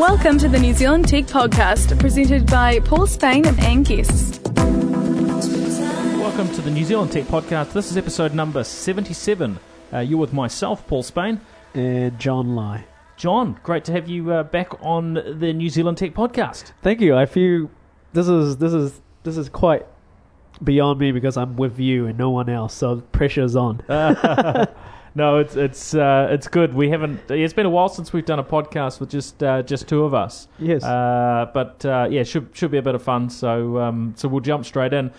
Welcome to the New Zealand Tech Podcast, presented by Paul Spain and Anne Guest. Welcome to the New Zealand Tech Podcast. This is episode number 77. Uh, you're with myself, Paul Spain. and John Lai. John, great to have you uh, back on the New Zealand Tech Podcast. Thank you. I feel this is this is this is quite beyond me because I'm with you and no one else, so pressure's on. no, it's it's uh, it's good. We haven't. It's been a while since we've done a podcast with just uh, just two of us. Yes. Uh, but uh, yeah, should should be a bit of fun. So um, so we'll jump straight in.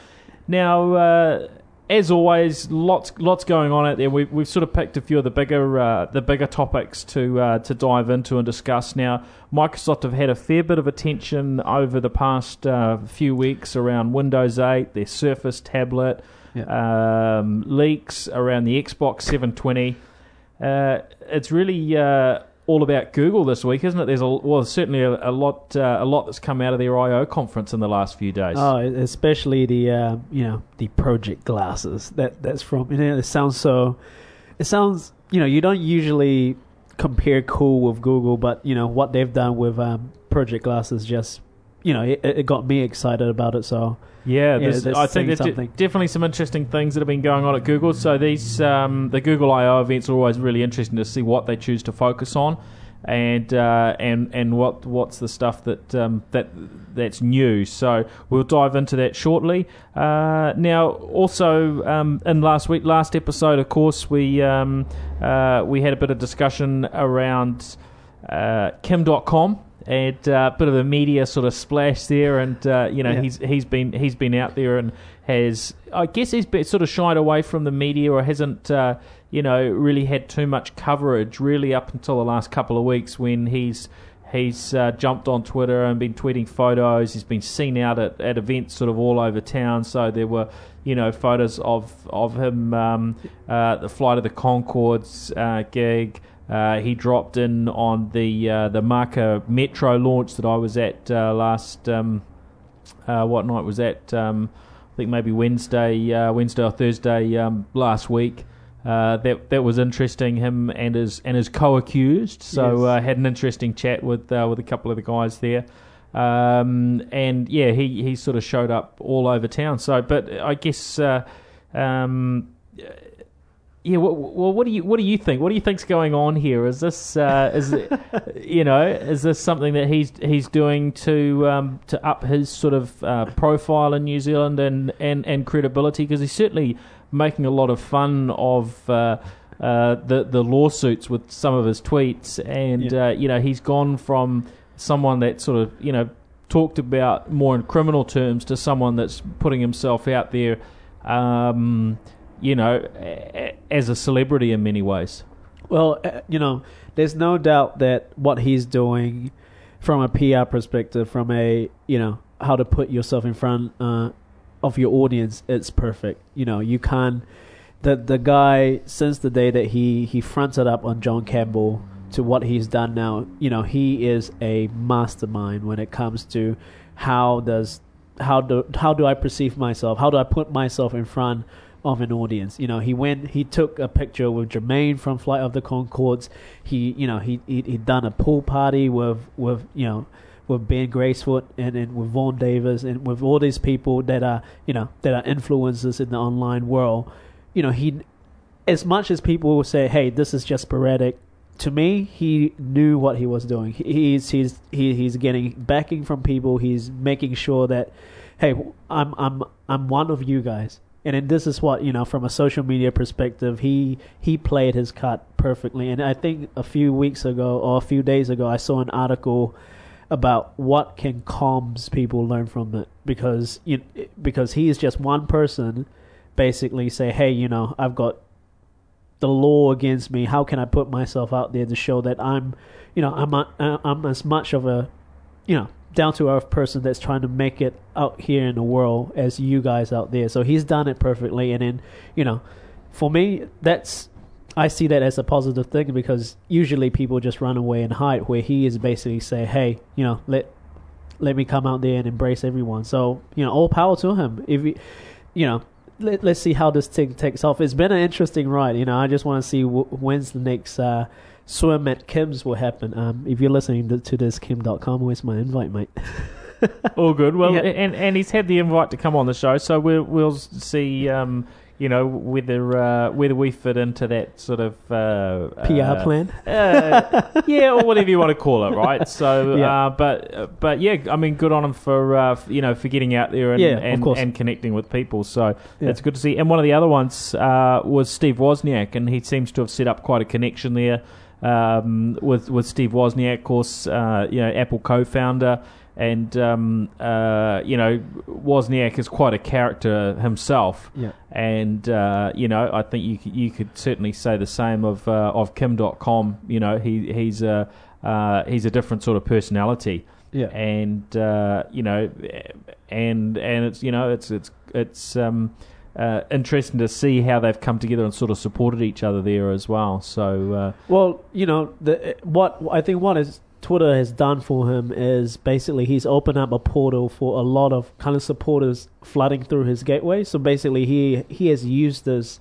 Now, uh, as always, lots lots going on out there. We've we've sort of picked a few of the bigger uh, the bigger topics to uh, to dive into and discuss. Now, Microsoft have had a fair bit of attention over the past uh, few weeks around Windows 8, their Surface tablet, um, leaks around the Xbox 720. Uh, it's really uh, all about Google this week, isn't it? There's a well, certainly a, a lot uh, a lot that's come out of their I/O conference in the last few days. Oh, especially the uh, you know the project glasses. That that's from. You know, it sounds so. It sounds you know you don't usually compare cool with Google, but you know what they've done with um, project glasses just you know it, it got me excited about it. So Yeah, there's, I think there's de- definitely some interesting things that have been going on at Google. So these um, the Google I/O events are always really interesting to see what they choose to focus on, and uh, and and what what's the stuff that um, that that's new. So we'll dive into that shortly. Uh, now, also um, in last week, last episode, of course, we um, uh, we had a bit of discussion around uh, Kim Dotcom and a uh, bit of a media sort of splash there, and uh, you know Yeah. he's he's been he's been out there and has I guess he's been sort of shied away from the media or hasn't uh, you know really had too much coverage really up until the last couple of weeks when he's he's uh, jumped on Twitter and been tweeting photos. He's been seen out at, at events sort of all over town. So there were you know photos of of him um, uh, the flight of the Conchords uh, gig. Uh, he dropped in on the uh, the Marca Metro launch that I was at uh, last. Um, uh, what night was that? Um, I think maybe Wednesday, uh, Wednesday or Thursday um, last week. Uh, that that was interesting. Him and his and his co-accused. So Yes. uh, had an interesting chat with uh, with a couple of the guys there. Um, and yeah, he, he sort of showed up all over town. So, but I guess, uh, um, yeah. Well, well, what do you what do you think? What do you think's going on here? Is this uh, is it, you know is this something that he's he's doing to um, to up his sort of uh, profile in New Zealand and and, and credibility? Because he's certainly making a lot of fun of. Uh, uh, the the lawsuits with some of his tweets, and Yeah. uh, you know he's gone from someone that sort of you know talked about more in criminal terms to someone that's putting himself out there, um, you know, as a celebrity in many ways. Well, uh, you know, there's no doubt that what he's doing from a PR perspective, from a, you know, how to put yourself in front uh, of your audience, it's perfect. You know, you can't. The, the guy, since the day that he, he fronted up on John Campbell to what he's done now, you know, he is a mastermind when it comes to how does how do how do I perceive myself? How do I put myself in front of an audience? You know, he went he took a picture with Jermaine from Flight of the Conchords. He you know he he he done a pool party with with you know with Ben Gracewood and, and with Vaughn Davis and with all these people that are you know that are influencers in the online world. You know, he as much as people will say, "Hey, this is just sporadic," to me, he knew what he was doing. He's he's he, he's getting backing from people. He's making sure that, hey, I'm I'm I'm one of you guys. And this is what you know from a social media perspective. He he played his cut perfectly. And I think a few weeks ago or a few days ago, I saw an article about what can comms people learn from it because you because he is just one person basically say hey you know i've got the law against me how can i put myself out there to show that i'm you know i'm a, i'm as much of a you know down to earth person that's trying to make it out here in the world as you guys out there so he's done it perfectly and then you know for me that's I see that as a positive thing because usually people just run away and hide. Where he is basically say, "Hey, you know, let let me come out there and embrace everyone." So you know, all power to him. If he, you know, let, us see how this thing takes off. It's been an interesting ride. You know, I just want to see w- when's the next uh, swim at Kim's will happen. Um, if you're listening to, to this, Kim Dotcom, where's my invite, mate? All good. Well, Yeah. and and he's had the invite to come on the show, so we'll we'll see. Um, you know whether uh, whether we fit into that sort of uh, PR uh, plan. uh, yeah, or whatever you want to call it, right? So, Yeah. uh, but but yeah, I mean, good on him for uh, you know for getting out there and Yeah, and, and connecting with people. So Yeah. it's good to see. And one of the other ones uh, was Steve Wozniak, and he seems to have set up quite a connection there um, with with Steve Wozniak, of course, uh, you know, Apple co-founder. And um, uh, you know, Wozniak is quite a character himself, Yeah. and uh, you know I think you could, you could certainly say the same of uh, of Kim Dotcom. You know he he's a uh, he's a different sort of personality, Yeah. and uh, you know and and it's you know it's it's it's um, uh, interesting to see how they've come together and sort of supported each other there as well. So uh, Well, you know, the what I think what is Twitter has done for him is basically he's opened up a portal for a lot of kind of supporters flooding through his gateway. So basically, he he has used this.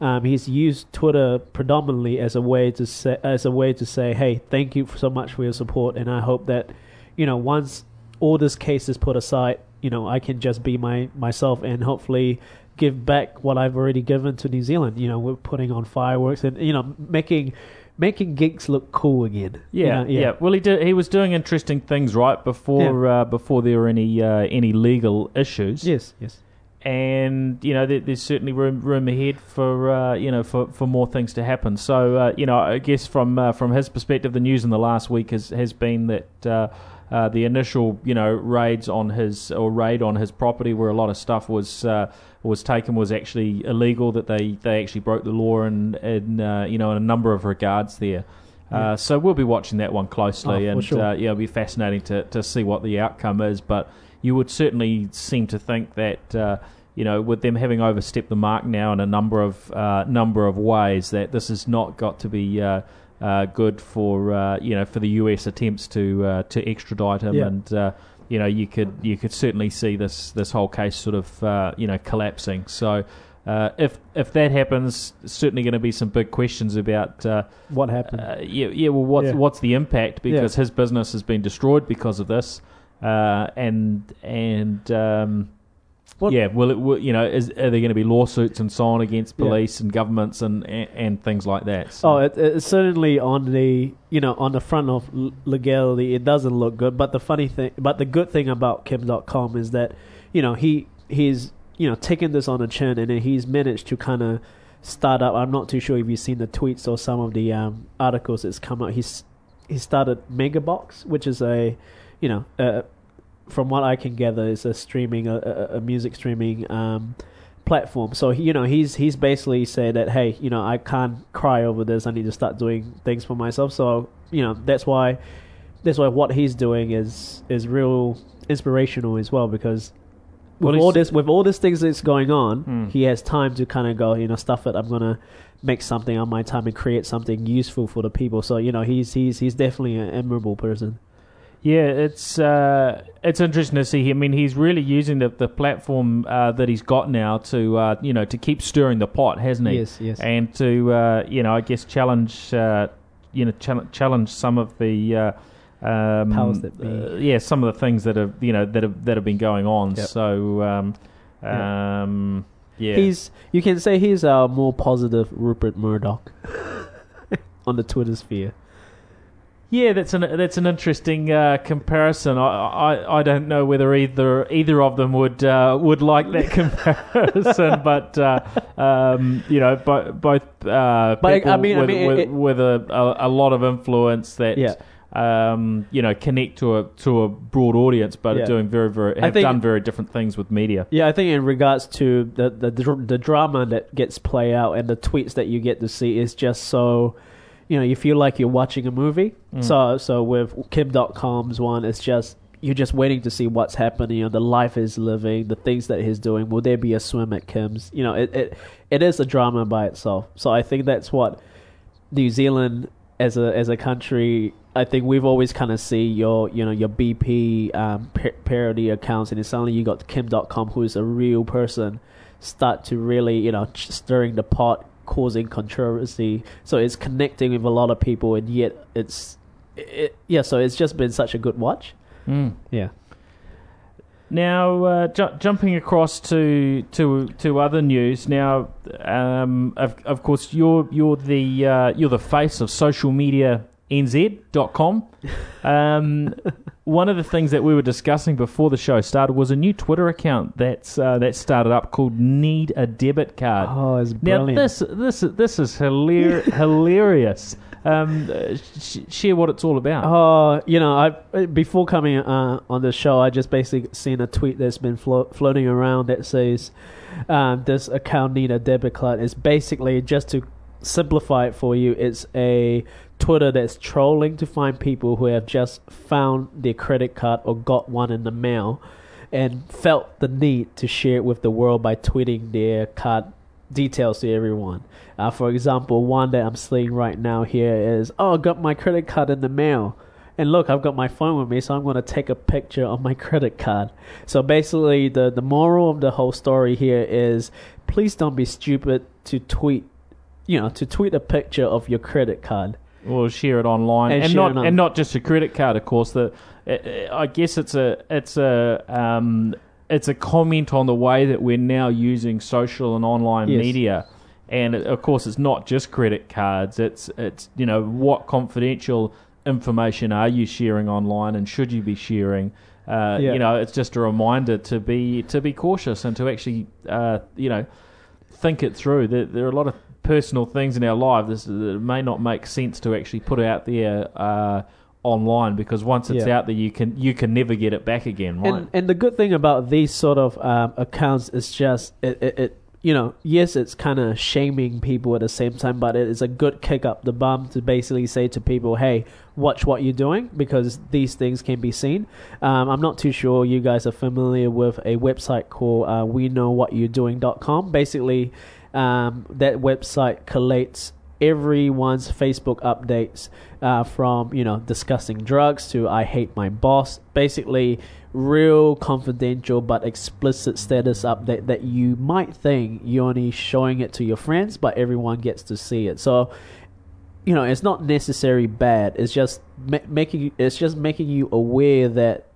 Um, he's used Twitter predominantly as a way to say as a way to say, "Hey, thank you so much for your support," and I hope that, you know, once all this case is put aside, you know, I can just be my myself and hopefully give back what I've already given to New Zealand. You know, we're putting on fireworks and you know making making gigs look cool again. You Yeah, know, yeah, Well, he did. He was doing interesting things right before uh, before there were any uh, any legal issues. Yes, yes. and you know there, there's certainly room room ahead for uh, you know for, for more things to happen. So uh, you know I guess from uh, from his perspective, the news in the last week has has been that. Uh, the initial, you know, raids on his or raid on his property, where a lot of stuff was uh, was taken, was actually illegal. That they, they actually broke the law in, in uh, you know in a number of regards there. Uh, so we'll be watching that one closely, Oh, and sure. uh, yeah, it'll be fascinating to, to see what the outcome is. But you would certainly seem to think that uh, you know, with them having overstepped the mark now in a number of uh, number of ways, that this has not got to be uh, uh, good for uh, you know for the US attempts to uh, to extradite him, Yeah. and uh, you know you could you could certainly see this this whole case sort of uh, you know collapsing. So. Uh, if if that happens, certainly going to be some big questions about uh, What happened? uh, yeah, yeah. Well, what's Yeah. what's the impact? Yeah. Because his business has been destroyed because of this, uh, and and um, Well- yeah. Will it? Will, you know, is, are there going to be lawsuits and so on against Yeah. police and governments and, and and things like that? So- Oh, it, certainly on the you know on the front of legality, it doesn't look good. But the funny thing, but the good thing about Kim Dotcom is that you know he he's you know taken this on a chin and he's managed to kind of start up. I'm not too sure if you've seen the tweets or some of the um, articles that's come out. He's he started Megabox, which is a you know uh, from what I can gather is a streaming a, a, music streaming um, platform. So you know, he's he's basically said that hey, you know, I can't cry over this. I need to start doing things for myself. So you know, that's why that's why what he's doing is is real inspirational as well because. Well, With all this, with all these things that's going on, Hmm. he has time to kind of go, you know, stuff it. I'm gonna make something on my time and create something useful for the people. So you know, he's he's he's definitely an admirable person. Yeah, it's uh, it's interesting to see. I mean, he's really using the the platform uh, that he's got now to uh, you know to keep stirring the pot, hasn't he? Yes, yes. And to uh, you know, I guess challenge uh, you know chal- challenge some of the uh, um, Powers that be. yeah, some of the things that have you know that have that have been going on. Yep. So um, Yeah. um, yeah, He's you can say he's a more positive Rupert Murdoch on the Twitter sphere. Yeah, that's an that's an interesting uh, comparison. I, I I don't know whether either either of them would uh, would like that comparison, but uh, um, you know, bo- both uh, But, I people mean- I with, mean, with, it- with a, a a lot of influence that Yeah. um, you know connect to a to a broad audience, but Yeah. are doing very very have think- done very different things with media. Yeah, I think in regards to the the the drama that gets play out and the tweets that you get to see is just so, you know, you feel like you're watching a movie. Mm. So so with Kim Dotcom's one, it's just you're just waiting to see what's happening. You know, the life he's living, the things that he's doing. Will there be a swim at Kim's? You know, it it, it is a drama by itself. So I think that's what New Zealand as a as a country, I think we've always kind of see your you know your BP um, par- parody accounts, and it's suddenly you got Kim Dotcom, who is a real person start to really you know ch- stirring the pot, causing controversy. So it's connecting with a lot of people, and yet it's it, yeah. So it's just been such a good watch. Mm. Yeah. Now, uh, ju- jumping across to to to other news. Now, um, of, of course, you're you're the uh, you're the face of social media nz.com. Um, one of the things that we were discussing before the show started was a new Twitter account that's uh, that started up called Need a Debit Card. Oh, it's brilliant. now this this this is hilar- hilarious. Um, sh- share what it's all about. Oh, you know, I before coming uh, on the show, I just basically seen a tweet that's been flo- floating around that says um, this account need a debit card. It's basically just to simplify it for you. It's a Twitter that's trolling to find people who have just found their credit card or got one in the mail, and felt the need to share it with the world by tweeting their card details to everyone. Uh, for example, one that I'm seeing right now here is, oh, I got my credit card in the mail. And look, I've got my phone with me, so I'm going to take a picture of my credit card. So basically, the, the moral of the whole story here is please don't be stupid to tweet, you know, to tweet a picture of your credit card. Or share it online, And and, not on- and not just a credit card. Of course, the uh, I guess it's a it's a um, it's a comment on the way that we're now using social and online Yes. media, and it- of course, it's not just credit cards. It's it's you know what confidential information are you sharing online, and should you be sharing? Uh, Yeah. You know, it's just a reminder to be to be cautious and to actually uh, you know think it through. There, there are a lot of personal things in our life this, it may not make sense to actually put out there uh, online because once it's Yeah. out there, you can you can never get it back again, right? And and the good thing about these sort of um, accounts is just it, it, it you know yes it's kind of shaming people at the same time, but it is a good kick up the bum to basically say to people, hey, watch what you're doing because these things can be seen. Um, I'm not too sure you guys are familiar with a website called uh, we know what you're doing.com. Basically, um, that website collates everyone's Facebook updates uh, from you know discussing drugs to I hate my boss. Basically, real confidential but explicit status update that you might think you're only showing it to your friends, but everyone gets to see it. So you know it's not necessarily bad. It's just ma- making it's just making you aware that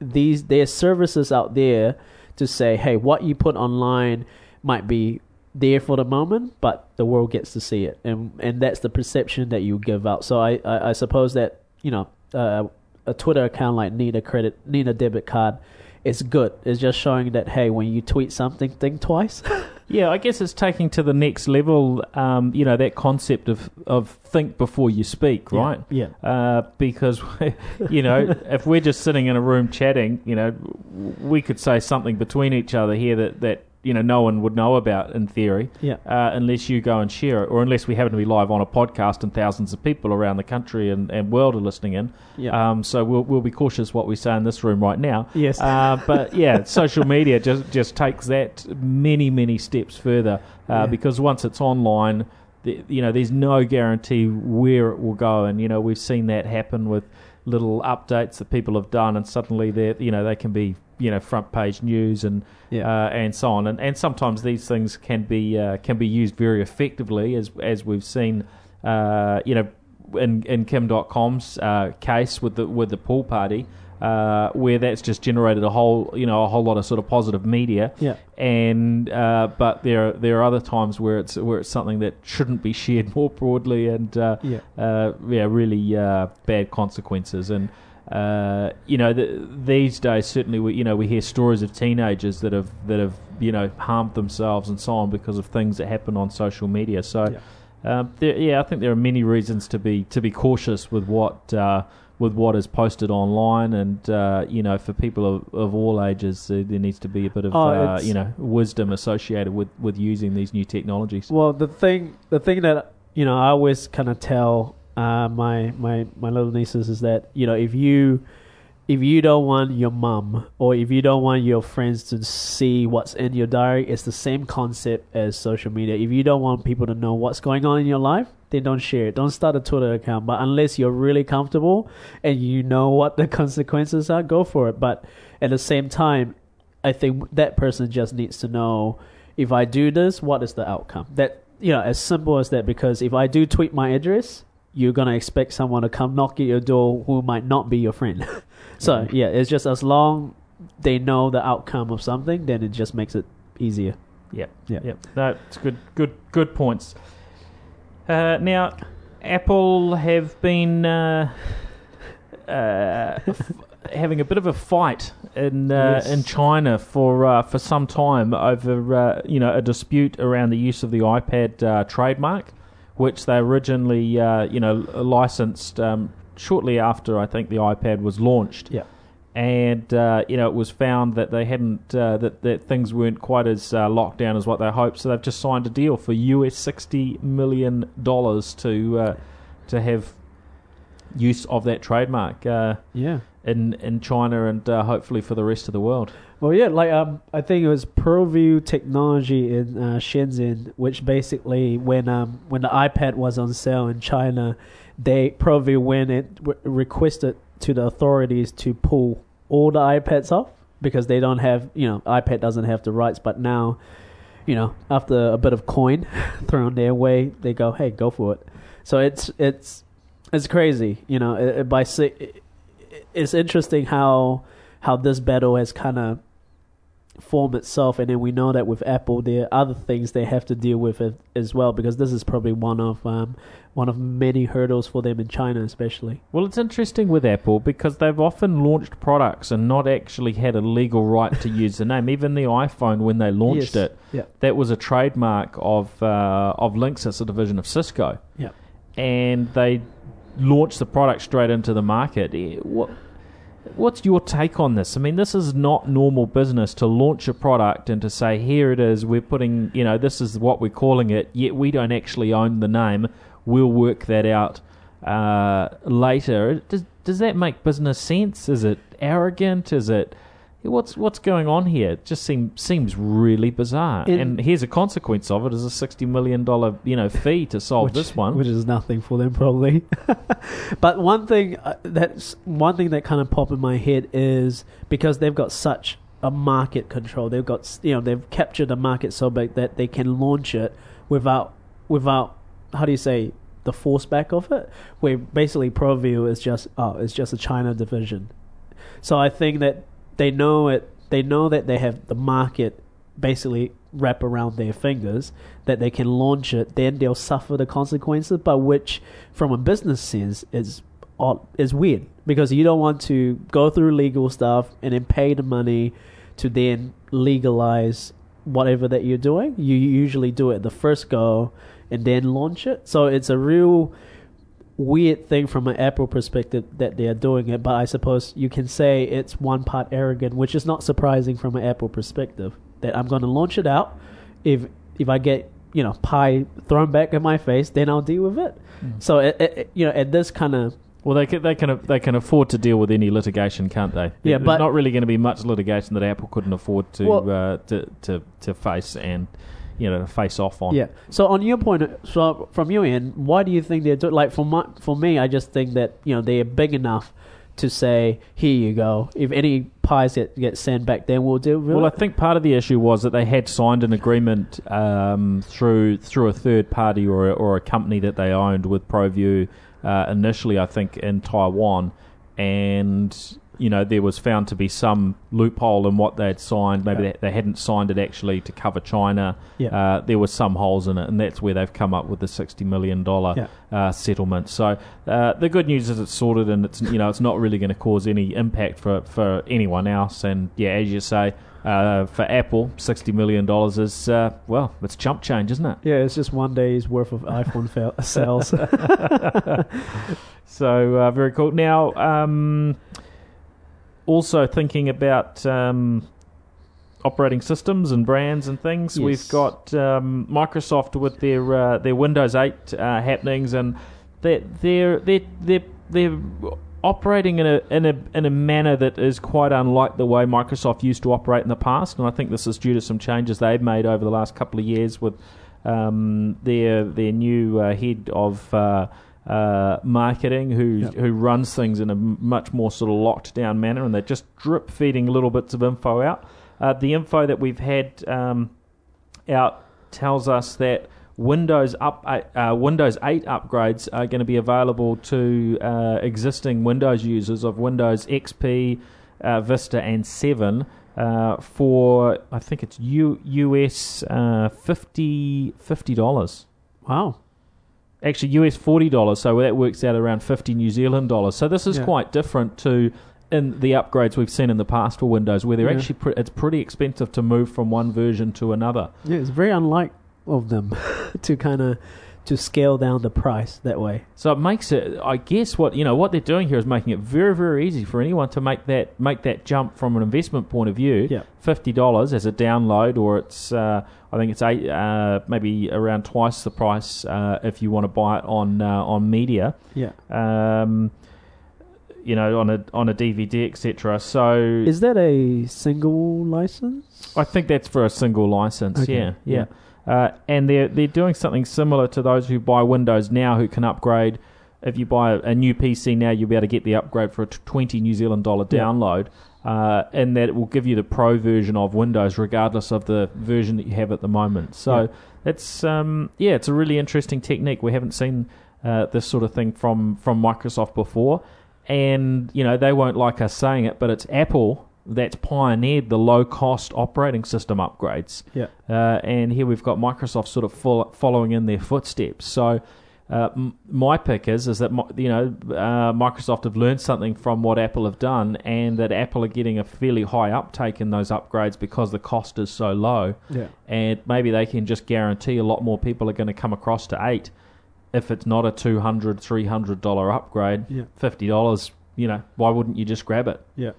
these there's services out there to say, hey, what you put online might be there for the moment, but the world gets to see it, and and that's the perception that you give out. So I I, I suppose that you know uh, a Twitter account like need a credit need a debit card. It's good. It's just showing that hey, when you tweet something, think twice. yeah, I guess it's taking to the next level. Um, you know that concept of of think before you speak, right? Yeah. Uh, because you know if we're just sitting in a room chatting, you know, we could say something between each other here that that you know no one would know about in theory. Yeah. uh, unless you go and share it, or unless we happen to be live on a podcast and thousands of people around the country and, and world are listening in. Yeah. Um, so we'll we'll be cautious what we say in this room right now. Yes. Uh, but yeah, social media just just takes that many many steps further uh, Yeah. because once it's online, the, you know, there's no guarantee where it will go, and you know we've seen that happen with little updates that people have done, and suddenly they you know they can be you know front page news and Yeah. uh, and so on. And, and sometimes these things can be uh, can be used very effectively, as as we've seen, uh, you know, in in Kim Dotcom's uh, case with the with the pool party, uh, where that's just generated a whole you know a whole lot of sort of positive media. Yeah. And uh, but there are, there are other times where it's where it's something that shouldn't be shared more broadly and uh, Yeah. uh, yeah really uh, bad consequences and. Uh, you know, the, these days certainly we you know we hear stories of teenagers that have that have you know harmed themselves and so on because of things that happen on social media. So, Yeah. um, there, yeah, I think there are many reasons to be to be cautious with what uh, with what is posted online, and uh, you know, for people of, of all ages, uh, there needs to be a bit of Oh, uh, you know wisdom associated with, with using these new technologies. Well, the thing, the thing that you know, I always kind of tell uh, my my my little nieces is that you know, if you if you don't want your mum or if you don't want your friends to see what's in your diary, it's the same concept as social media. If you don't want people to know what's going on in your life, then don't share it. Don't start a Twitter account. But unless you're really comfortable and you know what the consequences are, go for it. But at the same time, I think that person just needs to know if I do this, what is the outcome? That you know, as simple as that. Because if I do tweet my address, you're gonna expect someone to come knock at your door who might not be your friend. so yeah, it's just as long they know the outcome of something, then it just makes it easier. Yep. Yeah. Yep. That's good. Good. Good points. Uh, now, Apple have been uh, uh, f- having a bit of a fight in uh, Yes. in China for uh, for some time over uh, you know a dispute around the use of the iPad uh, trademark, which they originally uh, you know licensed um, shortly after I think the iPad was launched Yeah. and uh, you know it was found that they hadn't uh, that that things weren't quite as uh, locked down as what they hoped. So they've just signed a deal for US sixty million dollars to uh, to have use of that trademark uh, Yeah. in in China and uh, hopefully for the rest of the world. Well, yeah, like um, I think it was ProView Technology in uh, Shenzhen, which basically when um when the iPad was on sale in China, they ProView went and requested to the authorities to pull all the iPads off because they don't have you know iPad doesn't have the rights, but now, you know, after a bit of coin thrown their way, they go, hey, go for it. So it's it's it's crazy, you know. It, it- by it, it's interesting how how this battle has kind of formed itself, and then we know that with Apple, there are other things they have to deal with as well, because this is probably one of um, one of many hurdles for them in China, especially. Well, it's interesting with Apple because they've often launched products and not actually had a legal right to use the name. Even the iPhone, when they launched Yes. it, Yeah. that was a trademark of uh, of Linksys, a division of Cisco. Yeah. and they launched the product straight into the market. Eh, What, what's your take on this? I mean, this is not normal business to launch a product and to say, "Here it is. We're putting, you know, this is what we're calling it." Yet we don't actually own the name. We'll work that out uh, later. Does does that make business sense? Is it arrogant? Is it What's what's going on here? It just seems seems really bizarre. And here's a consequence of it: is a sixty million dollar you know fee to solve which, this one. which is nothing for them probably. but one thing uh, that's one thing that kind of popped in my head is because they've got such a market control. They've got you know they've captured the market so big that they can launch it without without how do you say the force back of it. Where basically ProView is just oh it's just a China division. So I think that they know it. They know that they have the market basically wrap around their fingers that they can launch it. Then they'll suffer the consequences, but which, from a business sense, is is weird because you don't want to go through legal stuff and then pay the money to then legalize whatever that you're doing. You usually do it the first go and then launch it. So it's a real weird thing from an Apple perspective that they are doing it, but I suppose you can say it's one part arrogant, which is not surprising from an Apple perspective. That I'm going to launch it out. If if I get you know pie thrown back in my face, then I'll deal with it. So it, it, it- you know at this kind of Well, they can, they can they can afford to deal with any litigation, can't they? Yeah, There's but- not really going to be much litigation that Apple couldn't afford to Well- uh, to, to to face and you know to face off on. yeah. So on your point, so from your end, why do you think they're doing? Like for my for me, I just think that you know they are big enough to say, here you go. If any pies get get sent back, then we'll deal with Well, I think part of the issue was that they had signed an agreement um, through through a third party or a, or a company that they owned with ProView uh, initially, I think, in Taiwan, and you know there was found to be some loophole in what they had signed. Maybe Yeah. they, they hadn't signed it actually to cover China. Yeah. Uh, there were some holes in it, and that's where they've come up with the sixty million dollar Yeah. uh, settlement. So uh, the good news is it's sorted, and it's you know it's not really going to cause any impact for for anyone else. And yeah, as you say, uh, for Apple, sixty million dollars is uh, well, it's chump change, isn't it? Yeah, it's just one day's worth of iPhone fail- sales. So uh, very cool. Now, um, also thinking about um, operating systems and brands and things, Yes. we've got um, Microsoft with their uh, their Windows 8 uh, happenings, and they're they're they're they're, they're operating in a in a in a manner that is quite unlike the way Microsoft used to operate in the past, and I think this is due to some changes they've made over the last couple of years with um, their their new uh, head of uh, uh, marketing who Yep. who runs things in a much more sort of locked down manner, and they're just drip feeding little bits of info out. Uh, the info that we've had um, out tells us that Windows up uh, Windows 8 upgrades are going to be available to uh, existing Windows users of Windows XP, uh, Vista, and 7 uh, for I think it's U- US uh, 50 dollars. Wow. Actually, US forty dollars. So that works out around fifty New Zealand dollars. So this is Yeah. quite different to in the upgrades we've seen in the past for Windows, where they're Yeah. actually pre- it's pretty expensive to move from one version to another. Yeah, it's very unlike of them to kind of to scale down the price that way. So it makes it. I guess what you know what they're doing here is making it very very easy for anyone to make that make that jump from an investment point of view. Yeah. Fifty dollars as a download, or it's uh, I think it's eight uh, maybe around twice the price uh, if you want to buy it on uh, on media. Yeah. Um, you know, on a on a DVD, etc. So Is that a single license? I think that's for a single license. Okay, Yeah, yeah. Uh, and they're they're doing something similar to those who buy Windows now, who can upgrade. If you buy a new PC now, you'll be able to get the upgrade for a twenty New Zealand dollar Yeah. download, uh, and that will give you the Pro version of Windows, regardless of the version that you have at the moment. So Yeah. it's um, yeah, it's a really interesting technique. We haven't seen uh, this sort of thing from from Microsoft before, and you know they won't like us saying it, but it's Apple that's pioneered the low cost operating system upgrades. Yeah. Uh, and here we've got Microsoft sort of fol- following in their footsteps. So uh, m- my pick is is that you know uh, Microsoft have learned something from what Apple have done, and that Apple are getting a fairly high uptake in those upgrades because the cost is so low, Yeah. and maybe they can just guarantee a lot more people are going to come across to eight. If it's not a 200 300 dollar upgrade, Yeah. fifty dollars, you know, why wouldn't you just grab it? Yeah,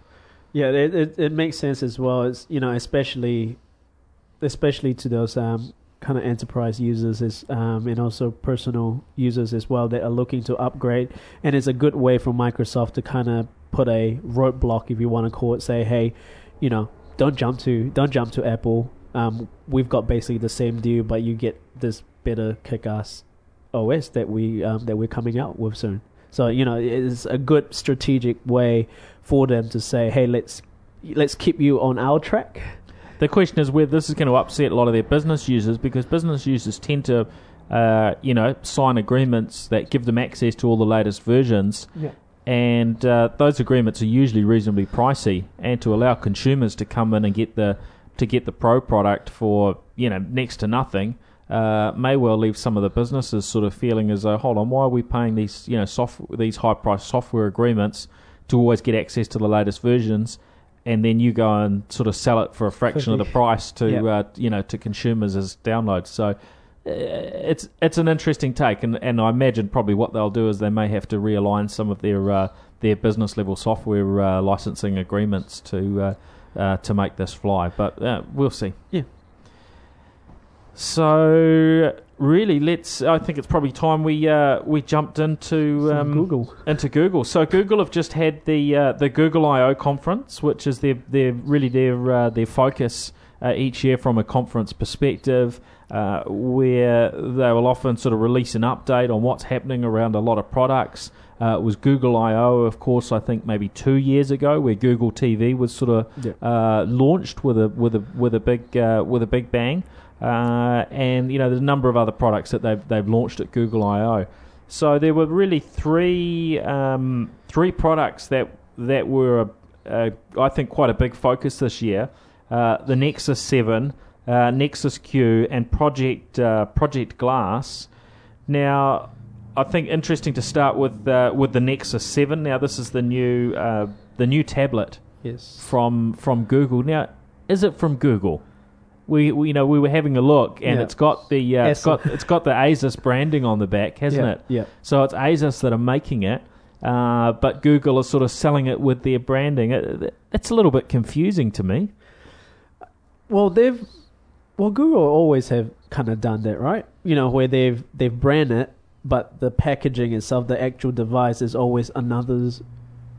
yeah, it, it it makes sense as well. It's you know especially, especially to those um kind of enterprise users is um and also personal users as well that are looking to upgrade, and it's a good way for Microsoft to kind of put a roadblock if you want to call it. Say, hey, you know, don't jump to don't jump to Apple. Um, we've got basically the same deal, but you get this better kick-ass OS that we um, that we're coming out with soon. So you know, it's a good strategic way for them to say, "Hey, let's let's keep you on our track." The question is whether this is going to upset a lot of their business users because business users tend to, uh, you know, sign agreements that give them access to all the latest versions, Yeah. and uh, those agreements are usually reasonably pricey. And to allow consumers to come in and get the to get the pro product for you know next to nothing. Uh, may well leave some of the businesses sort of feeling as though, hold on, why are we paying these, you know, soft, these high price software agreements to always get access to the latest versions, and then you go and sort of sell it for a fraction of the price to, Yeah. uh, you know, to consumers as downloads. So uh, it's it's an interesting take, and, and I imagine probably what they'll do is they may have to realign some of their uh, their business level software uh, licensing agreements to uh, uh, to make this fly. But uh, we'll see. Yeah. So really, let's. I think it's probably time we uh, we jumped into um, Google. into Google. So Google have just had the uh, the Google I/O conference, which is their their really their uh, their focus uh, each year from a conference perspective, uh, where they will often sort of release an update on what's happening around a lot of products. Uh, it was Google I/O, of course. I think maybe two years ago, where Google TV was sort of Yeah. uh, launched with a with a with a big uh, with a big bang, uh, and you know there's a number of other products that they've they've launched at Google I/O. So there were really three um, three products that that were uh, I think quite a big focus this year. Uh, the Nexus Seven, uh, Nexus Q, and Project uh, Project Glass. Now, I think interesting to start with uh, with the Nexus Seven. Now, this is the new uh, the new tablet Yes. from from Google. Now, is it from Google? We, we you know we were having a look and Yeah. it's got the uh, it's got it's got the Asus branding on the back, hasn't yeah. it? Yeah. So it's Asus that are making it, uh, but Google is sort of selling it with their branding. It, it's a little bit confusing to me. Well, they've well Google always have kind of done that, right? You know, where they've they've branded it, but the packaging itself, the actual device, is always another's.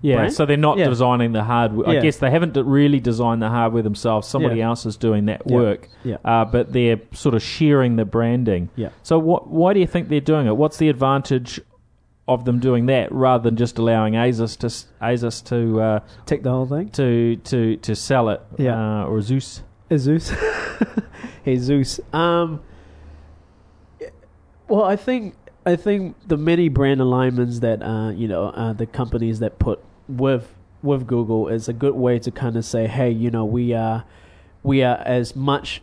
Yeah, Brand? so they're not Yeah. designing the hardware. I guess they haven't really designed the hardware themselves. Somebody Yeah. else is doing that Yeah. work, Yeah. uh, but they're sort of sharing the branding. Yeah. So what? Why do you think they're doing it? What's the advantage of them doing that rather than just allowing Asus to Asus to uh, Take the whole thing. to to to sell it? Yeah. uh, or Zeus. Asus. Jesus. Um, well, I think I think the many brand alignments that uh, you know uh, the companies that put with with Google is a good way to kind of say, hey, you know, we are we are as much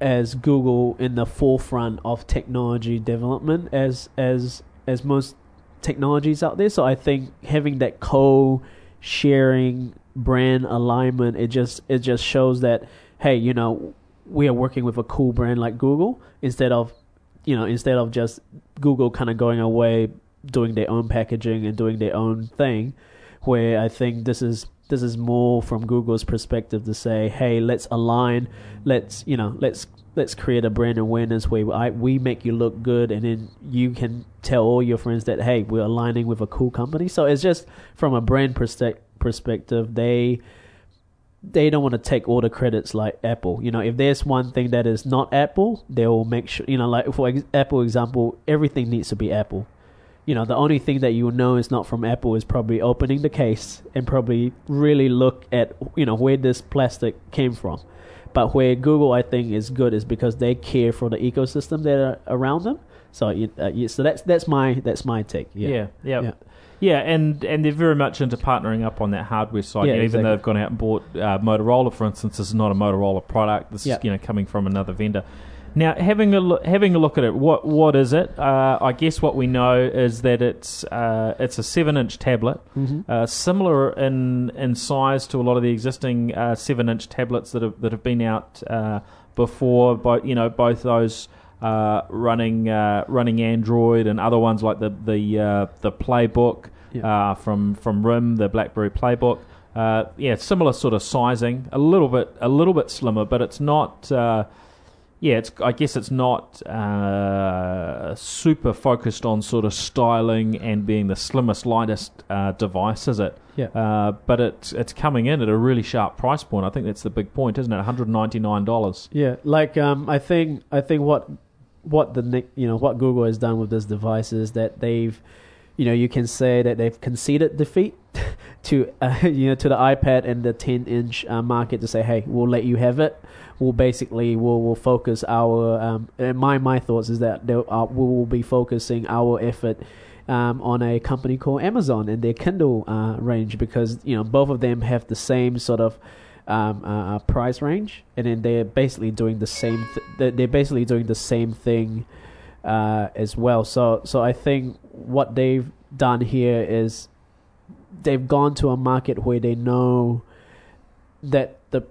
as Google in the forefront of technology development as as as most technologies out there. So I think having that co sharing brand alignment, it just it just shows that hey, you know, we are working with a cool brand like Google instead of you know instead of just Google kind of going away doing their own packaging and doing their own thing. Where I think this is this is more from Google's perspective to say, hey, let's align, let's you know, let's let's create a brand awareness where I, we make you look good, and then you can tell all your friends that hey, we're aligning with a cool company. So it's just from a brand perspective, they they don't want to take all the credits like Apple. You know, if there's one thing that is not Apple, they will make sure. You know, like for ex- Apple example, everything needs to be Apple. You know, the only thing that you will know is not from Apple is probably opening the case and probably really look at you know where this plastic came from. But where Google I think is good is because they care for the ecosystem that are around them. So, uh, so that's that's my that's my take. Yeah, yeah, yeah. yeah. Yeah, and, and they're very much into partnering up on that hardware side. Yeah, even exactly. though they've gone out and bought uh, Motorola, for instance, this is not a Motorola product. This Yeah. is you know coming from another vendor. Now, having a look, having a look at it, what what is it? Uh, I guess what we know is that it's uh, it's a seven inch tablet, Mhm. uh, similar in in size to a lot of the existing uh, seven inch tablets that have that have been out uh, before. But you know, both those uh, running uh, running Android and other ones like the the uh, the Playbook Uh, from from RIM, the BlackBerry Playbook. Uh, yeah, similar sort of sizing, a little bit a little bit slimmer, but it's not. Uh, yeah, it's. I guess it's not uh, super focused on sort of styling and being the slimmest, lightest uh, device, is it? Yeah. Uh, but it's it's coming in at a really sharp price point. I think that's the big point, isn't it? One hundred ninety nine dollars. Yeah, like um, I think I think what what the you know what Google has done with this device is that they've you know you can say that they've conceded defeat to uh, you know to the iPad and the 10 inch uh, market to say hey we'll let you have it we'll basically we'll, we'll focus our um, my my thoughts is that uh, we will be focusing our effort um, on a company called Amazon and their Kindle uh, range because you know both of them have the same sort of um, uh, uh, price range, and then they're basically doing the same. Th- they're basically doing the same thing uh, as well. So, so I think what they've done here is they've gone to a market where they know that the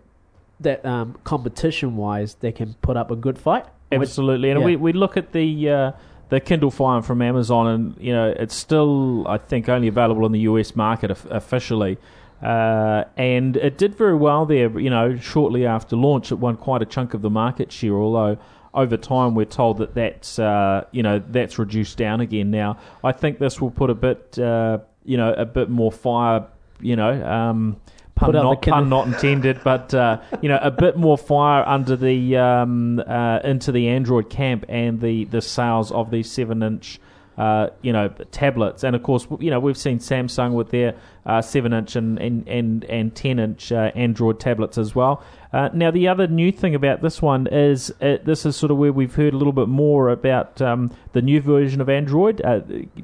that um, competition wise they can put up a good fight. Absolutely, and yeah. we we look at the uh, the Kindle Fire from Amazon, and you know it's still I think only available in the US market officially. Uh, and it did very well there. You know, shortly after launch, it won quite a chunk of the market share. Although over time, we're told that that's uh, you know that's reduced down again. Now, I think this will put a bit uh, you know a bit more fire. You know, um, pun Put out the not pun not intended, but uh, you know a bit more fire under the um, uh, into the Android camp and the the sales of these seven inch. Uh, you know tablets, and of course, you know we've seen Samsung with their uh, seven inch and and and, and ten inch uh, Android tablets as well. Uh, now, the other new thing about this one is uh, this is sort of where we've heard a little bit more about um, the new version of Android, uh,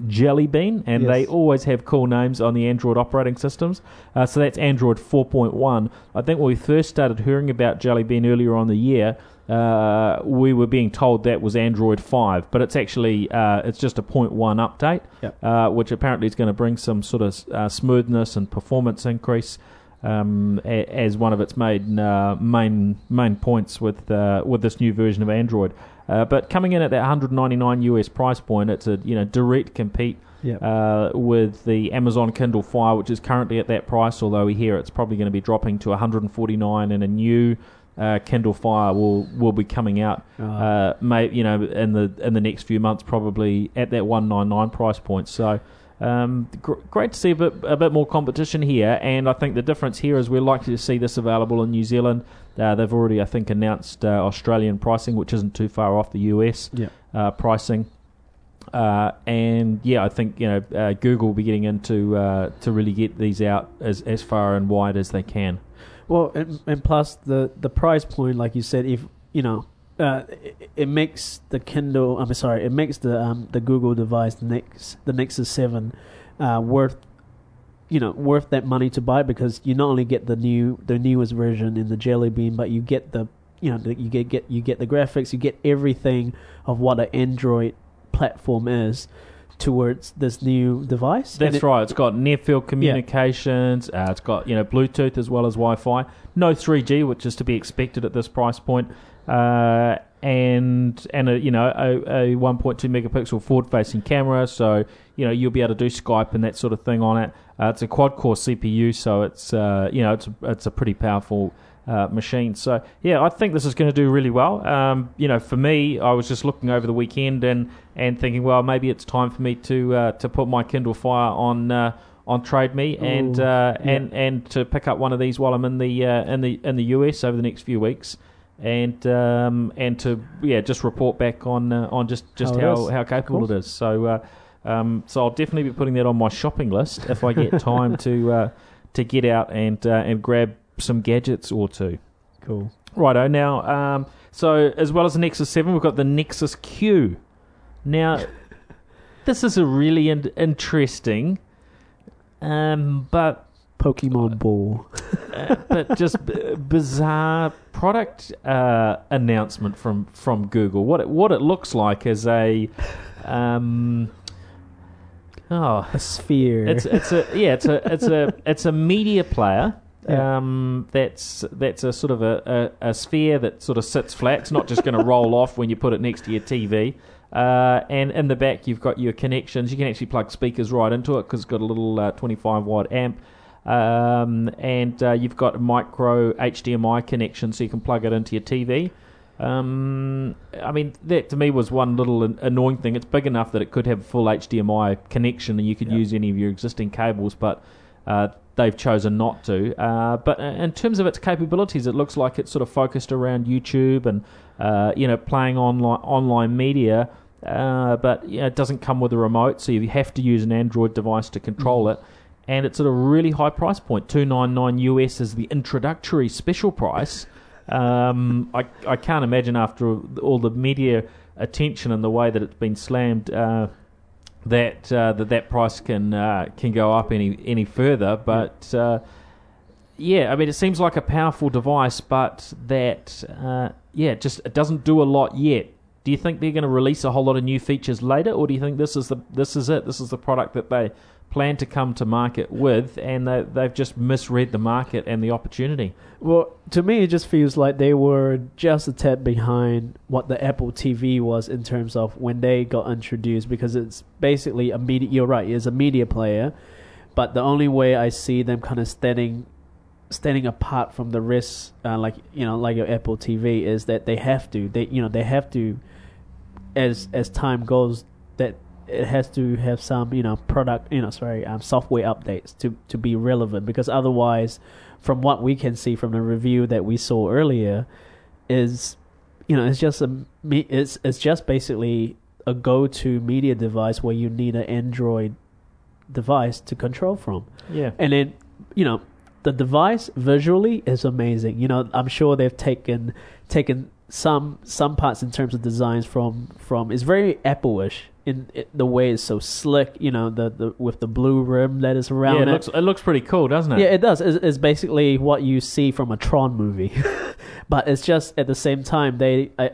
Jelly Bean, and Yes. they always have cool names on the Android operating systems. Uh, so that's Android 4.1. I think when we first started hearing about Jelly Bean earlier on the year, uh, we were being told that was Android 5, but it's actually uh, it's just a 0.1 update, Yep. uh, which apparently is going to bring some sort of uh, smoothness and performance increase um, a, as one of its main uh, main main points with uh, with this new version of Android. Uh, but coming in at that 199 US price point, it's a you know direct compete Yeah. uh, with the Amazon Kindle Fire, which is currently at that price. Although we hear it's probably going to be dropping to 149, and a new uh, Kindle Fire will will be coming out. Uh, Uh, may you know in the in the next few months, probably at that 199 price point. So. Um, gr- great to see a bit, a bit more competition here, and I think the difference here is we're likely to see this available in New Zealand. Uh, they've already, I think, announced uh, Australian pricing, which isn't too far off the US yeah. uh, pricing. Uh, and yeah, I think you know uh, Google will be getting into uh, to really get these out as as far and wide as they can. Well, and, and plus the the price point, like you said, if you know, uh, it, it makes the Kindle. I'm sorry, it makes the um, the Google device, the Nex, the Nexus Seven, uh, worth you know worth that money to buy because you not only get the new the newest version in the Jelly Bean, but you get the you know you get get you get the graphics, you get everything of what an Android platform is towards this new device. That's it- right. It's got near field communications. Uh, it's got you know Bluetooth as well as Wi-Fi. No 3G, which is to be expected at this price point. Uh, and and a you know a, a 1.2 megapixel forward-facing camera, so you know you'll be able to do Skype and that sort of thing on it. Uh, it's a quad-core CPU, so it's uh, you know it's it's a pretty powerful uh, machine. So yeah, I think this is going to do really well. Um, you know, for me, I was just looking over the weekend and, and thinking, well, maybe it's time for me to uh, to put my Kindle Fire on uh, on Trade Me and Ooh, uh, yeah. and and to pick up one of these while I'm in the uh, in the in the US over the next few weeks. And um, and to yeah, just report back on uh, on just, just How how how capable it is. So uh, um, so I'll definitely be putting that on my shopping list if I get time to uh, to get out and uh, and grab some gadgets or two. cool. Righto. Now, um, so as well as the Nexus 7, we've got the Nexus Q. Now, this is a really in- interesting, um, but Pokemon Ball. uh, but just b- bizarre product uh, announcement from, from Google. What it, what it looks like is a um, oh A sphere. it's it's a yeah it's a it's a it's a media player. Yeah. Um, that's that's a sort of a, a, a sphere that sort of sits flat. It's not just going to roll off when you put it next to your TV. Uh, and in the back, you've got your connections. You can actually plug speakers right into it because it's got a little uh, 25 watt amp. Um, and uh, you've got a micro HDMI connection, so you can plug it into your TV. Um, I mean, that to me was one little annoying thing. It's big enough that it could have a full HDMI connection, and you could Yeah. use any of your existing cables, but uh, they've chosen not to. Uh, but in terms of its capabilities, it looks like it's sort of focused around YouTube and uh, you know playing online online media. Uh, but you know, it doesn't come with a remote, so you have to use an Android device to control it. And it's at a really high price point. Two nine nine US is the introductory special price. Um, I I can't imagine after all the media attention and the way that it's been slammed. Uh, that uh, that that price can uh, can go up any any further. But uh, yeah, I mean, it seems like a powerful device, but that uh, yeah, it just it doesn't do a lot yet. Do you think they're going to release a whole lot of new features later, or do you think this is the this is it? This is the product that they plan to come to market with, and they, they've just misread the market and the opportunity. Well, to me, it just feels like they were just a tad behind what the Apple TV was in terms of when they got introduced, because it's basically a media. You're right, it's a media player, but the only way I see them kind of standing, standing apart from the rest, uh, like you know, like your Apple TV, is that they have to. They you know they have to, as as time goes, it has to have some you know product you know sorry um, software updates to to be relevant. Because otherwise from what we can see from the review that we saw earlier is you know it's just a it's it's just basically a go-to media device where you need an android device to control from. Yeah, and then you know the device visually is amazing. You know i'm sure they've taken taken some some parts in terms of designs from from it's very apple-ish in it, the way it's so slick you know the, the with the blue rim that is around yeah, it it looks it looks pretty cool, doesn't it? yeah, it does. It's, it's basically what you see from a Tron movie, but it's just at the same time they, I,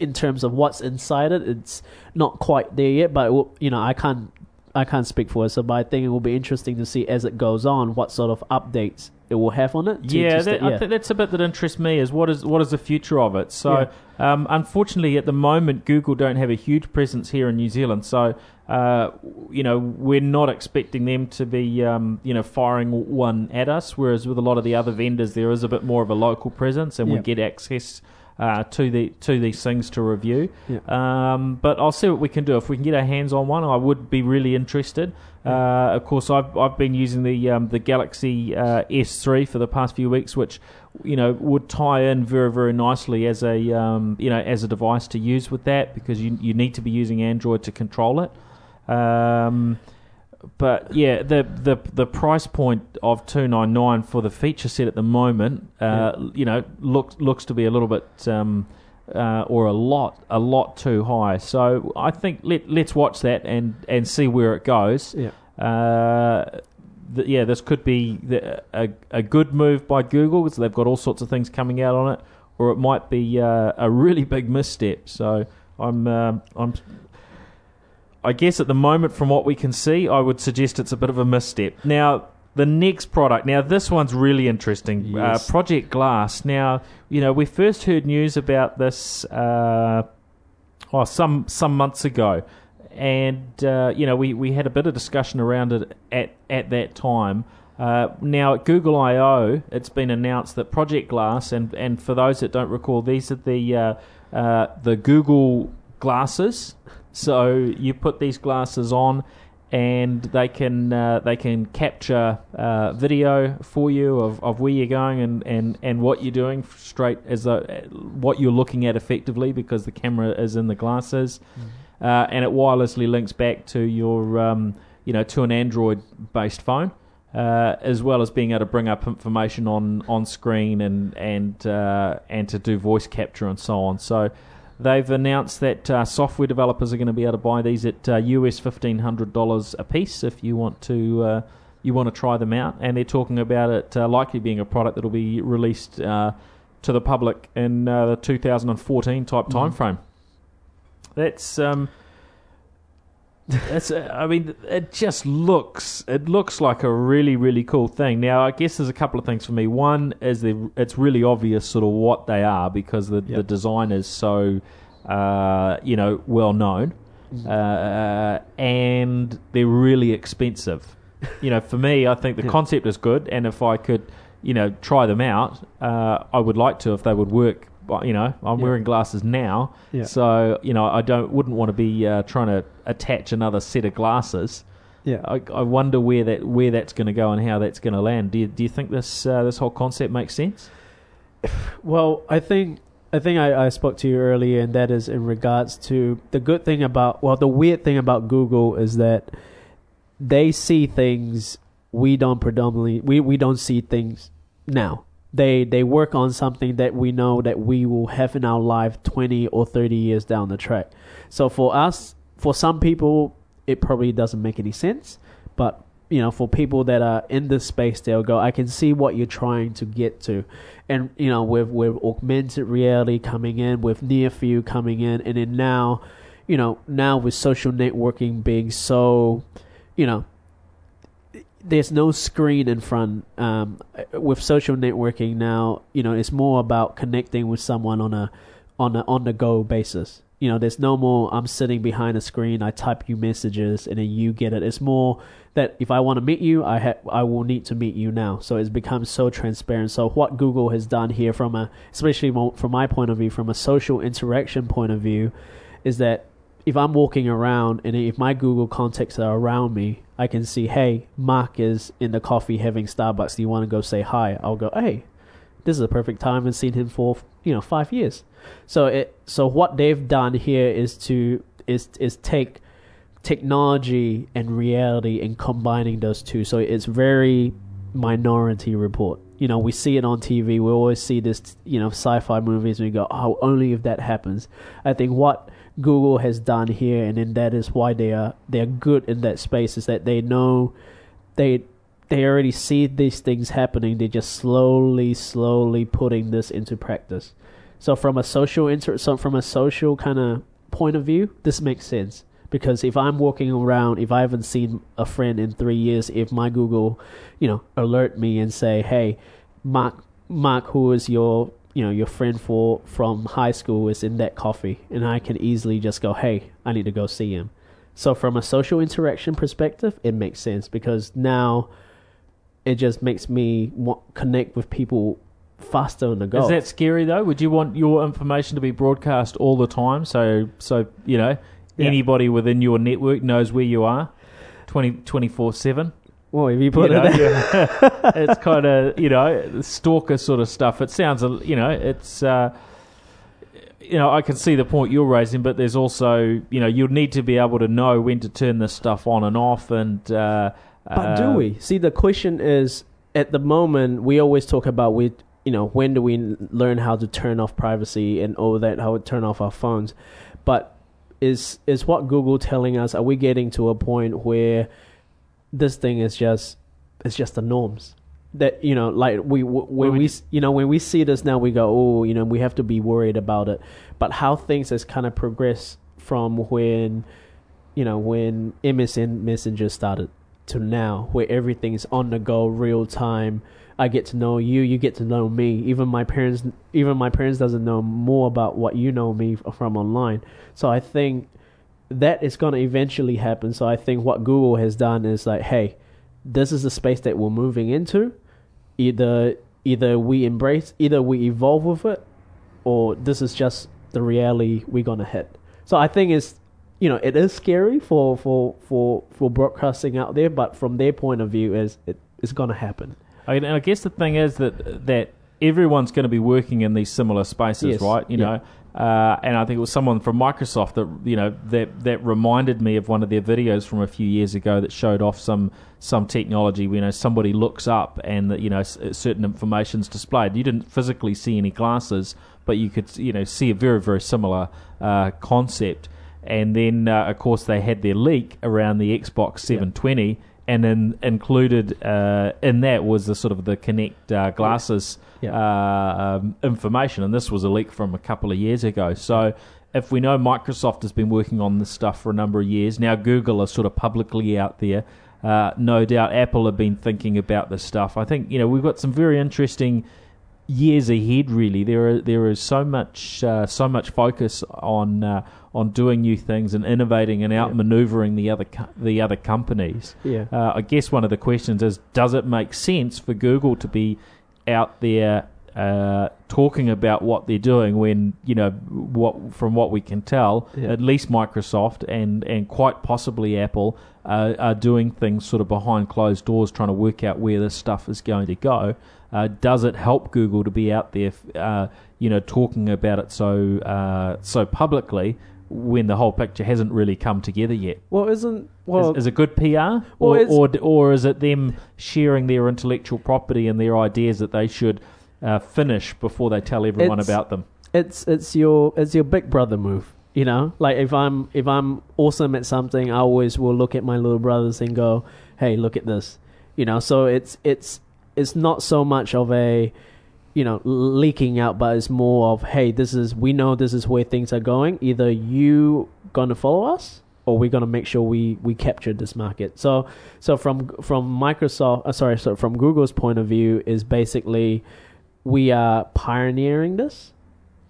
in terms of what's inside it, it's not quite there yet. But will, you know, I can't, I can't speak for it. So, but I think it will be interesting to see as it goes on what sort of updates it will have on it. yeah, that, I think that's a bit that interests me. Is what is what is the future of it? So, um, unfortunately, at the moment, Google don't have a huge presence here in New Zealand. So, uh, you know, we're not expecting them to be, um, you know, firing one at us. Whereas with a lot of the other vendors, there is a bit more of a local presence, and we get access. Uh, to the to these things to review, Yeah. um, but I'll see what we can do. If we can get our hands on one, I would be really interested. Uh, of course, I've I've been using the um, the Galaxy uh, S3 for the past few weeks, which you know would tie in very very nicely as a um, you know as a device to use with that because you you need to be using Android to control it. Um, but yeah, the the the price point of two nine nine for the feature set at the moment, uh, you know, looks looks to be a little bit um, uh, or a lot a lot too high. So I think let let's watch that and and see where it goes. Yeah. Uh, th- yeah, this could be the, a a good move by Google because they've got all sorts of things coming out on it, or it might be uh, a really big misstep. So I'm um I'm. I guess at the moment, from what we can see, I would suggest it's a bit of a misstep. Now, the next product. Now, this one's really interesting. Yes. Uh, Project Glass. Now, you know, we first heard news about this uh, oh, some some months ago, and uh, you know, we, we had a bit of discussion around it at at that time. Uh, now at Google I/O, it's been announced that Project Glass, and, and for those that don't recall, these are the uh, uh, the Google glasses. So you put these glasses on, and they can uh, they can capture uh, video for you of, of where you're going and, and, and what you're doing straight as a, what you're looking at effectively because the camera is in the glasses, uh, and it wirelessly links back to your um, you know to an Android based phone. Uh, as well as being able to bring up information on, on screen and and uh, and to do voice capture and so on. So they've announced that uh, software developers are going to be able to buy these at uh, US fifteen hundred dollars a piece if you want to uh, you want to try them out. And they're talking about it uh, likely being a product that will be released uh, to the public in uh, the 2014 type time frame. That's um, that's uh, I mean it just looks it looks like a really really cool thing. Now I guess there's a couple of things for me. One is the it's really obvious sort of what they are because the the design is so uh, you know well known, uh, and they're really expensive. You know, for me, I think the concept is good, and if I could, you know, try them out, uh, I would like to if they would work. But you know, I'm Yeah. wearing glasses now, Yeah. so you know, I don't wouldn't want to be uh, trying to attach another set of glasses. Yeah. I, I wonder where that where that's going to go and how that's going to land. Do you, do you think this uh, this whole concept makes sense? Well, I think I think I, I spoke to you earlier, and that is in regards to the good thing about well, the weird thing about Google is that they see things we don't predominantly we, we don't see things now. They they work on something that we know that we will have in our life twenty or thirty years down the track. So for us, for some people, it probably doesn't make any sense, but you know, for people that are in this space, they'll go, I can see what you're trying to get to. And, you know, with, with augmented reality coming in, with near field coming in, and then now, you know, now with social networking being so, you know, there's no screen in front. Um, with social networking now, you know, it's more about connecting with someone on a, on a on the go basis. You know, there's no more. I'm sitting behind a screen. I type you messages and then you get it. It's more that if I want to meet you, I ha- I will need to meet you now. So it's become so transparent. So what Google has done here, from a especially from my point of view, from a social interaction point of view, is that if I'm walking around and if my Google contacts are around me, I can see, hey, Mark is in the coffee having Starbucks. Do you want to go say hi? I'll go, hey, this is a perfect time. I've seen him for you know five years. So it so what they've done here is to is is take technology and reality and combining those two. So it's very minority report. You know, we see it on TV. We always see this, you know, sci-fi movies. And we go, oh, only if that happens. I think what Google has done here, and then that is why they are they are good in that space, is that they know they they already see these things happening. They're just slowly, slowly putting this into practice. So from a social inter, so from a social kind of point of view, this makes sense because if I'm walking around, if I haven't seen a friend in three years, if my Google, you know, alert me and say, "Hey, Mark, Mark, who is your, you know, your friend for from high school is in that coffee," and I can easily just go, "Hey, I need to go see him." So from a social interaction perspective, it makes sense because now it just makes me want, connect with people faster on the go. Is that scary though? Would you want your information to be broadcast all the time? So so you know Yeah. anybody within your network knows where you are, 24 seven. Well, if you put you it know, that- yeah. it's kind of you know stalker sort of stuff. It sounds a you know it's uh, you know, I can see the point you're raising, but there's also, you know, you'll need to be able to know when to turn this stuff on and off, and. Uh, But do we? See, the question is at the moment we always talk about we, you know, when do we learn how to turn off privacy and all that, how to turn off our phones? But is is what Google telling us? Are we getting to a point where this thing is just it's just the norms? That you know, like we when we you know when we see this now, we go, oh, you know, we have to be worried about it. But how things has kind of progressed from when, you know, when MSN Messenger started to now, where everything's on the go, real time. I get to know you, you get to know me. Even my parents, even my parents doesn't know more about what you know me from online. So I think that is going to eventually happen. So I think what Google has done is like, hey, this is the space that we're moving into. Either either we embrace, either we evolve with it, or this is just the reality we're gonna hit. So I think it's you know it is scary for for for for broadcasting out there, but from their point of view, is it's gonna happen. I, and I guess the thing is that that everyone's going to be working in these similar spaces, Yes. right? You Yeah. know, uh, and I think it was someone from Microsoft that you know that that reminded me of one of their videos from a few years ago that showed off some some technology. You know, somebody looks up and that you know certain information's displayed. You didn't physically see any glasses, but you could you know see a very very similar uh, concept. And then uh, of course they had their leak around the Xbox 720 and then included uh, in that was the sort of the Kinect uh, glasses Yeah. uh, um, information, and this was a leak from a couple of years ago. So, if we know Microsoft has been working on this stuff for a number of years now, Google is sort of publicly out there. Uh, no doubt, Apple have been thinking about this stuff. I think you know we've got some very interesting years ahead. Really, there are there is so much uh, so much focus on uh, on doing new things and innovating and outmaneuvering the other co- the other companies. Yeah. Uh, I guess one of the questions is: Does it make sense for Google to be out there uh, talking about what they're doing when you know what from what we can tell, Yeah. at least Microsoft and and quite possibly Apple uh, are doing things sort of behind closed doors, trying to work out where this stuff is going to go. Uh, does it help Google to be out there, uh, you know, talking about it so uh, so publicly when the whole picture hasn't really come together yet? Well, isn't well? is, is it good PR, or, it's- or or is it them sharing their intellectual property and their ideas that they should uh, finish before they tell everyone about them? it's it's your it's your big brother move. You know, like if I'm if I'm awesome at something, I always will look at my little brothers and go, "Hey, look at this." You know, so it's it's it's not so much of a you know leaking out, but it's more of, "Hey, this is we know this is where things are going. Either you gonna follow us." Or we're gonna make sure we, we capture this market. So so from from Microsoft, uh, sorry, so from Google's point of view is basically we are pioneering this.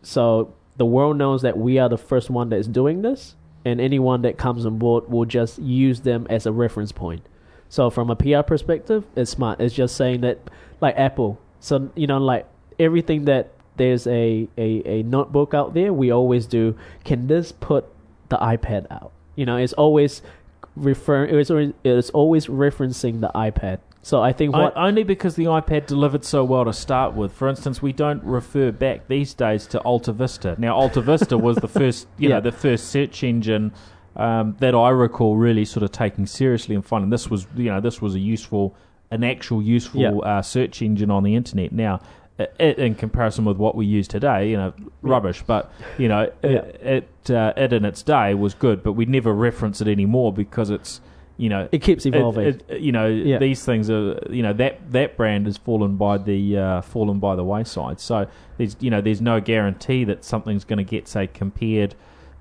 So the world knows that we are the first one that is doing this, and anyone that comes on board will just use them as a reference point. So from a PR perspective, it's smart. It's just saying that, like Apple. So you know, like everything that there's a, a, a notebook out there, we always do. Can this put the iPad out? You know, it's always referring. It's always, it's always referencing the iPad. So I think what O- only because the iPad delivered so well to start with. For instance, we don't refer back these days to Alta Vista. Now, Alta Vista was the first, you Yeah. know, the first search engine um, that I recall really sort of taking seriously and finding this was, you know, this was a useful, an actual useful Yeah. uh, search engine on the internet. Now, i in comparison with what we use today, you know, rubbish. But you know, Yeah. it it, uh, it in its day was good, but we'd never reference it anymore because it's, you know, it keeps it- evolving. it- you know, Yeah. these things are you know that that brand has fallen by the uh, fallen by the wayside. So there's you know there's no guarantee that something's going to get say compared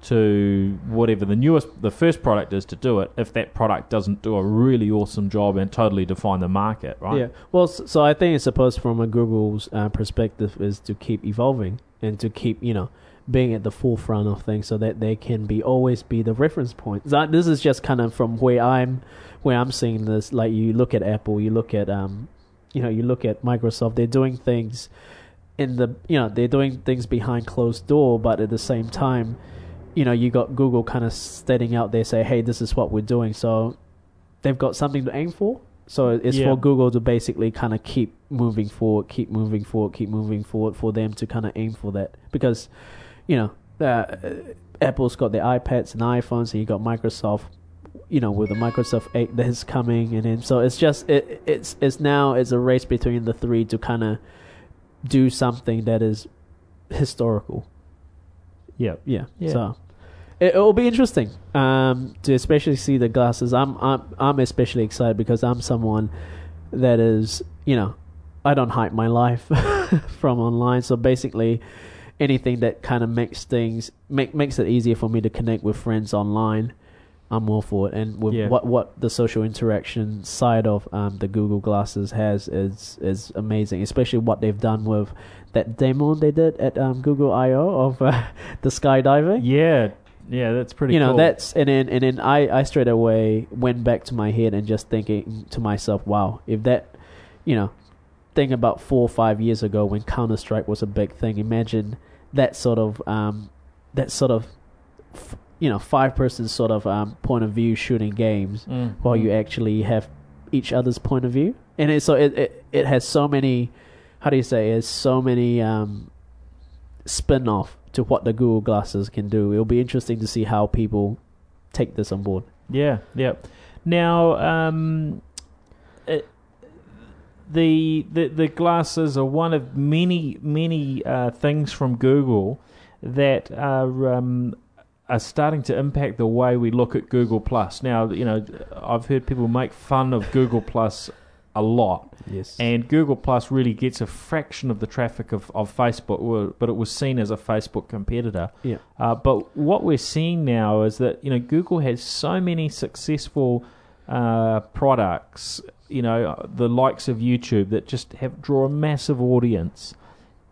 to whatever the newest the first product is to do it if that product doesn't do a really awesome job and totally define the market right Yeah. Well, so I think it's supposed from a Google's uh, perspective is to keep evolving and to keep you know being at the forefront of things so that they can be always be the reference point. This is just kind of from where I'm where I'm seeing this. Like you look at Apple, you look at um, you know, you look at Microsoft. They're doing things in the you know they're doing things behind closed door, but at the same time, you know, you got Google kind of stating out there, say, hey, this is what we're doing. So they've got something to aim for. So it's Yeah. for Google to basically kind of keep moving forward, keep moving forward, keep moving forward for them to kind of aim for that. Because, you know, uh, Apple's got their iPads and iPhones, and you got Microsoft, you know, with the Microsoft Eight that is coming, and then so it's just it it's it's now it's a race between the three to kind of do something that is historical. Yeah. Yeah. Yeah. So it will be interesting um, to especially see the glasses. I'm I'm I'm especially excited because I'm someone that is you know I don't hide my life from online. So basically, anything that kind of makes things make makes it easier for me to connect with friends online. I'm all for it, and with Yeah. what what the social interaction side of um, the Google Glasses has is is amazing, especially what they've done with that demo they did at um, Google I/O of uh, the skydiving Yeah. Yeah, that's pretty you know cool. that's and then and then I I straight away went back to my head and just thinking to myself, wow, if that, you know, thing about four or five years ago when Counter Strike was a big thing. Imagine that sort of um that sort of f- you know five person sort of um point of view shooting games Mm, while you mm. actually have each other's point of view, and it, so it, it it has so many, how do you say, it has so many um spin off to what the Google glasses can do. It'll be interesting to see how people take this on board. Yeah, yeah. Now, um, it, the the the glasses are one of many many uh, things from Google that are um, are starting to impact the way we look at Google Plus. Now, you know, I've heard people make fun of Google Plus a lot. Yes. And Google Plus really gets a fraction of the traffic of, of Facebook, but it was seen as a Facebook competitor. yeah. Uh, but what we're seeing now is that you know Google has so many successful uh, products, you know, the likes of YouTube that just have draw a massive audience,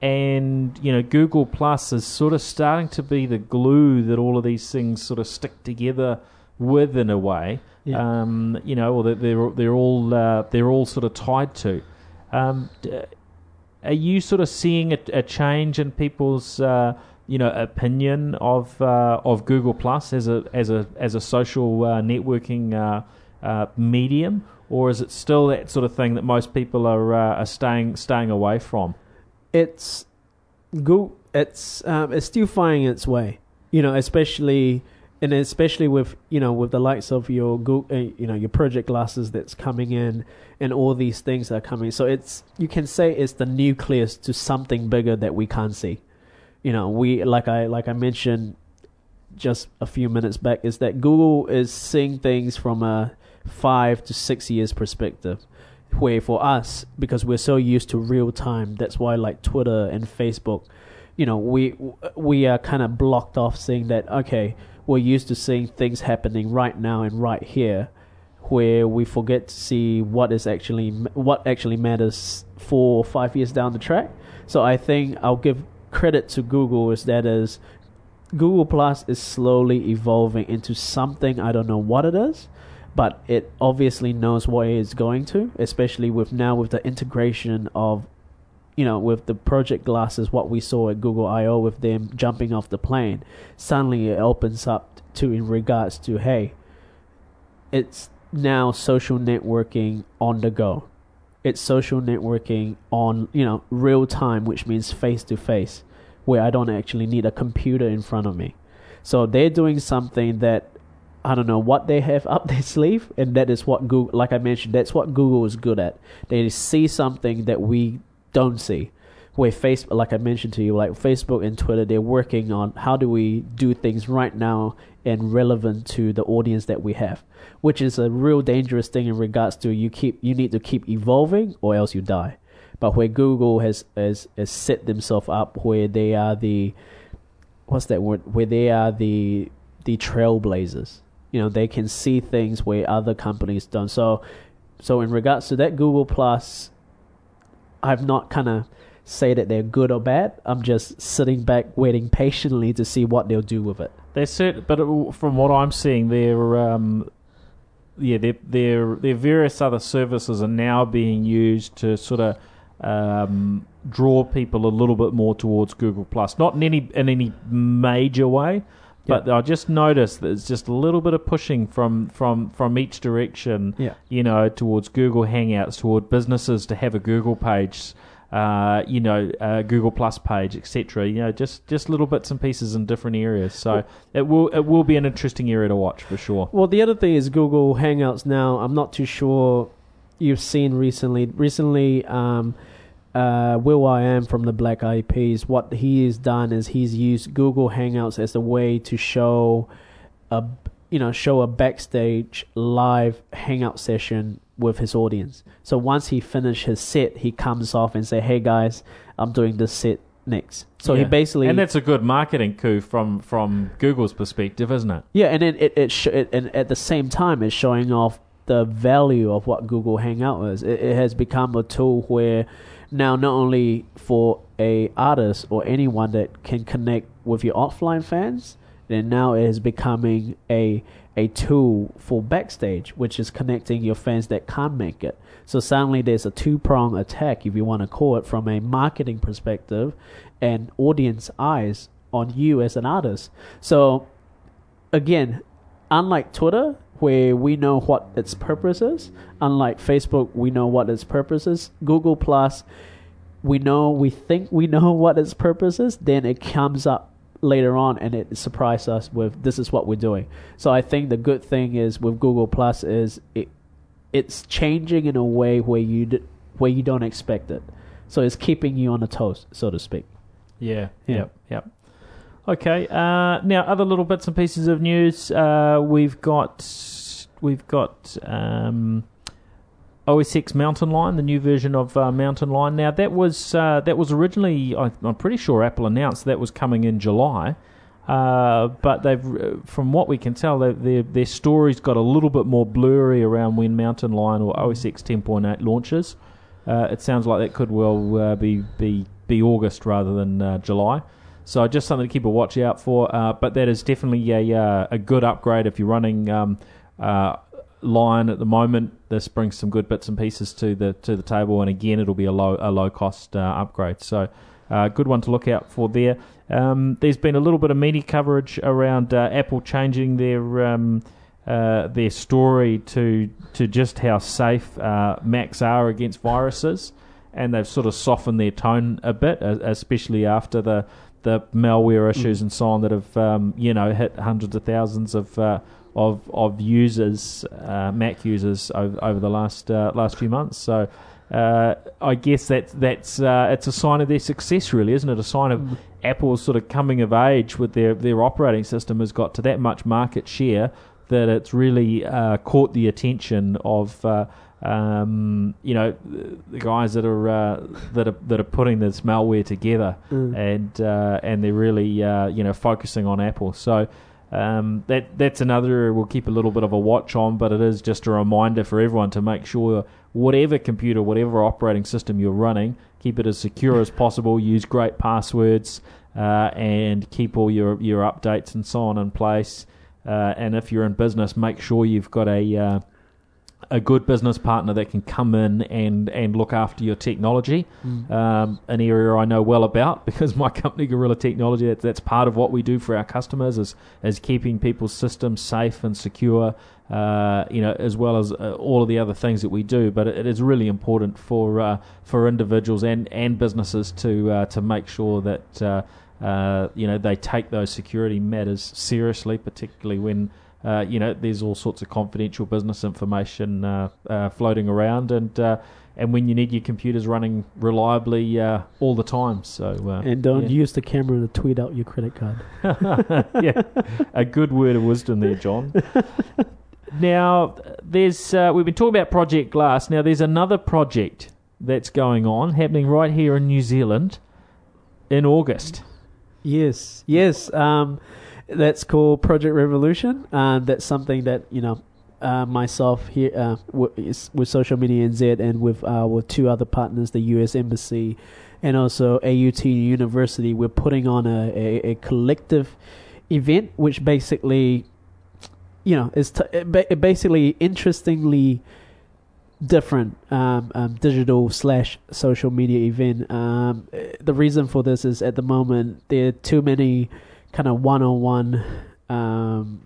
and you know Google Plus is sort of starting to be the glue that all of these things sort of stick together with in a way. Yeah. Um, you know, or that they're they're all uh, they're all sort of tied to. Um, are you sort of seeing a, a change in people's uh, you know opinion of uh, of Google Plus as a as a as a social uh, networking uh, uh, medium, or is it still that sort of thing that most people are uh, are staying staying away from? it's go it's um it's still finding its way you know especially and especially with you know with the likes of your go uh, you know your project glasses that's coming in and all these things that are coming. So it's you can say it's the nucleus to something bigger that we can't see. You know we like i like i mentioned just a few minutes back is that google is seeing things from a five to six years perspective where for us because we're so used to real time that's why like twitter and facebook you know we we are kind of blocked off seeing that okay we're used to seeing things happening right now and right here where we forget to see what is actually what actually matters four or five years down the track. So i think i'll give credit to google is that is google plus is slowly evolving into something i don't know what it is but it obviously knows what it's going to, especially with now with the integration of, you know, with the project glasses, what we saw at Google I/O with them jumping off the plane. Suddenly, it opens up to in regards to hey, it's now social networking on the go. It's social networking on you know real time, which means face to face, where I don't actually need a computer in front of me. So they're doing something that I don't know what they have up their sleeve, and that is what Google, like I mentioned, that's what Google is good at. They see something that we don't see. Where Facebook, like I mentioned to you, like Facebook and Twitter, they're working on how do we do things right now and relevant to the audience that we have, which is a real dangerous thing in regards to you keep you need to keep evolving or else you die. But where Google has has, has set themselves up where they are the what's that word? Where they are the the trailblazers you know they can see things where other companies don't so so in regards to that google plus i've not kind of say that they're good or bad i'm just sitting back waiting patiently to see what they'll do with it They're certain, but it, from what I'm seeing, they're um, yeah, their their their various other services are now being used to sort of um, draw people a little bit more towards Google Plus. Not in any in any major way, but I just noticed that it's just a little bit of pushing from from from each direction. Yeah. you know, towards Google Hangouts, toward businesses to have a Google page. uh, you know, uh, Google Plus page, etc. You know, just just little bits and pieces in different areas. So it will it will be an interesting area to watch for sure. Well, the other thing is Google Hangouts now. I'm not too sure you've seen recently. Recently, um, uh, will.i.am from the Black Eyed Peas, what he has done is he's used Google Hangouts as a way to show a you know show a backstage live hangout session with his audience. So once he finished his set, he comes off and say, "Hey guys, I'm doing this set next." So he basically and that's a good marketing coup from from Google's perspective, isn't it? Yeah, and then it it, sh- it and at the same time it's showing off the value of what Google Hangout is. It, it has become a tool where now not only for a artist or anyone that can connect with your offline fans, then now it is becoming a a tool for backstage, which is connecting your fans that can't make it. So suddenly there's a two prong attack, if you want to call it, from a marketing perspective and audience eyes on you as an artist. So again, unlike Twitter, where we know what its purpose is, unlike Facebook, we know what its purpose is. Google Plus, we know, we think we know what its purpose is. Then it comes up later on and it surprises us with this is what we're doing. So I think the good thing is with Google Plus is it it's changing in a way where you d- where you don't expect it. So it's keeping you on the toes, so to speak. Yeah. Yeah. Yep. Yep. Okay. Uh, now, other little bits and pieces of news. Uh, we've got we've got um, OS X Mountain Lion, the new version of uh, Mountain Lion. Now, that was uh, that was originally, I, I'm pretty sure Apple announced that was coming in July. Uh, but they've, uh, from what we can tell, their their story's got a little bit more blurry around when Mountain Lion or OS X 10.8 launches. It sounds like that could well be be be August rather than July. So just something to keep a watch out for. Uh, but that is definitely a uh, a good upgrade if you're running um, uh, Lion at the moment. This brings some good bits and pieces to the to the table, and again, it'll be a low a low cost uh, upgrade. So. Uh, good one to look out for there. Um, there's been a little bit of media coverage around uh, Apple changing their um, their story to to just how safe Macs are against viruses, and they've sort of softened their tone a bit, especially after the the malware issues and so on that have um, you know hit hundreds of thousands of uh, of of users, uh, Mac users over, over the last uh, last few months. So. Uh, I guess that's that's uh, it's a sign of their success, really, isn't it? A sign of Apple's sort of coming of age with their their operating system has got to that much market share that it's really uh, caught the attention of uh, um, you know the guys that are uh, that are that are putting this malware together, Mm. and uh, and they're really uh, you know focusing on Apple. So. Um, that that's another we'll keep a little bit of a watch on, but it is just a reminder for everyone to make sure whatever computer, whatever operating system you're running, keep it as secure as possible. Use great passwords uh, and keep all your your updates and so on in place. Uh, and if you're in business, make sure you've got a uh, a good business partner that can come in and, and look after your technology. Um, an area I know well about because my company, Gorilla Technology, that's, that's part of what we do for our customers is is keeping people's systems safe and secure. Uh, you know, as well as uh, all of the other things that we do, but it, it is really important for uh, for individuals and, and businesses to uh, to make sure that uh, uh, you know they take those security matters seriously, particularly when uh, you know, there's all sorts of confidential business information uh, uh, floating around, and uh, and when you need your computers running reliably uh, all the time. So uh, And don't yeah. use the camera to tweet out your credit card. yeah, a good word of wisdom there, John. now, there's uh, we've been talking about Project Glass. Now, there's another project that's going on, happening right here in New Zealand in August. Yes, yes. Um, that's called Project Revolution. Um, that's something that you know, uh, myself here uh, with, with Social Media NZ and with uh, with two other partners, the U.S. Embassy and also AUT University. We're putting on a, a, a collective event, which basically, you know, is t- it ba- basically interestingly different um, um, digital slash social media event. Um, the reason for this is at the moment there are too many kind of one on one, um,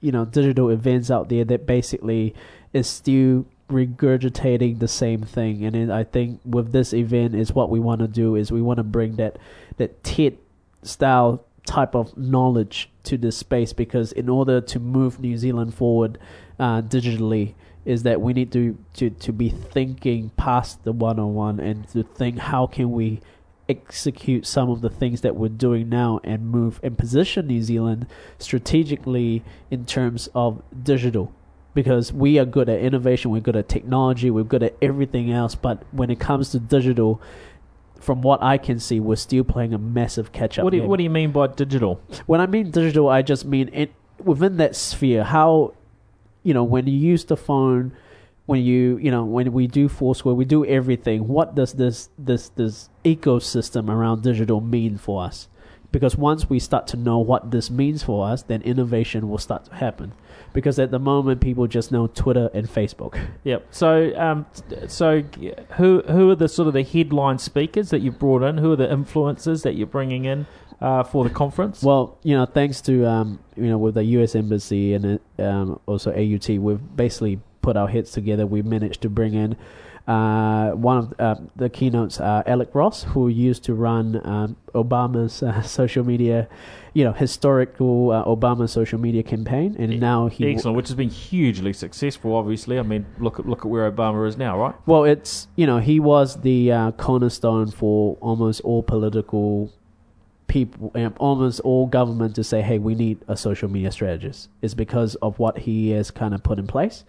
you know, digital events out there that basically is still regurgitating the same thing. And then I think with this event is what we want to do is we want to bring that that TED style type of knowledge to this space because in order to move New Zealand forward uh, digitally is that we need to, to, to be thinking past the one on one and to think how can we execute some of the things that we're doing now and move and position New Zealand strategically in terms of digital because we are good at innovation, we're good at technology, we're good at everything else, but when it comes to digital, from what I can see, we're still playing a massive catch up. What do you, what do you mean by digital? When I mean digital, I just mean it within that sphere. How you know when you use the phone, when you you know when we do Foursquare, we do everything. What does this this this ecosystem around digital mean for us? Because once we start to know what this means for us, then innovation will start to happen because at the moment people just know Twitter and Facebook. Yep. So, um, so who who are the sort of the headline speakers that you've brought in? Who are the influencers that you're bringing in uh, for the conference? Well, you know, thanks to um, you know, with the U.S. Embassy and um, also AUT, we've basically put our heads together. We managed to bring in. Uh, one of uh, the keynotes, uh, Alec Ross, who used to run um, Obama's uh, social media you know historical uh, Obama social media campaign, and now he excellent, which has been hugely successful. Obviously, I mean, look at look at where Obama is now, right? Well, it's you know he was the uh, cornerstone for almost all political people, almost all government to say, hey, we need a social media strategist. It's because of what he has kind of put in place.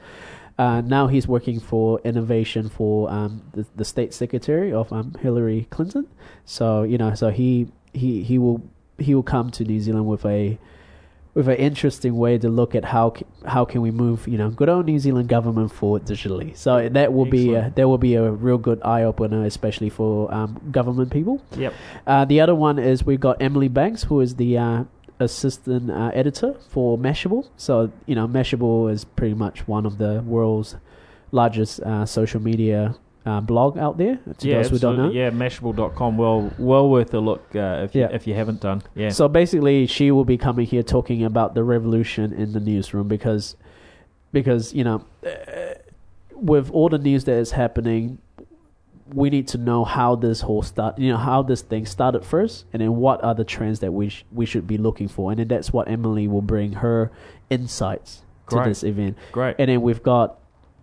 Uh, now he's working for innovation for um, the, the state secretary of um, Hillary Clinton. So you know, so he he he will he will come to New Zealand with a with an interesting way to look at how how can we move you know good old New Zealand government forward digitally. So that will Excellent. be a, that will be a real good eye opener, especially for um, government people. Yep. Uh, the other one is we've got Emily Banks, who is the uh, assistant uh, editor for Mashable. So you know Mashable is pretty much one of the world's largest uh, social media uh, blog out there. To yeah, those who don't know. Yeah, mashable.com. Well, well worth a look uh, if, yeah. you, if you haven't done. Yeah. So basically, she will be coming here talking about the revolution in the newsroom because, because you know, uh, with all the news that is happening, we need to know how this whole start, you know, how this thing started first, and then what are the trends that we sh- we should be looking for, and then that's what Emily will bring her insights Great. to this event. Great. And then we've got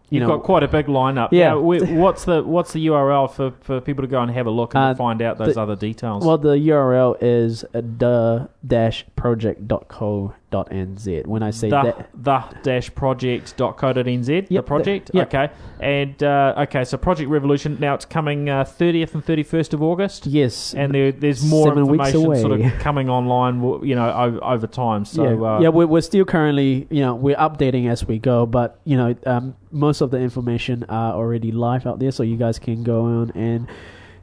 you You've know, got quite a big lineup. Yeah. Now, we, what's the what's the URL for, for people to go and have a look and uh, find out those the, other details? Well, the URL is the dash project.co nz. When I say the, that, the dash project.co.nz, yep, the project. The, yep. Okay, and uh, okay, so Project Revolution. Now it's coming uh, thirtieth and thirty first of August. Yes, and there, there's more information sort of coming online. You know, over, over time. So yeah, uh, yeah we're, we're still currently you know we're updating as we go, but you know um, most of the information are already live out there, so you guys can go on and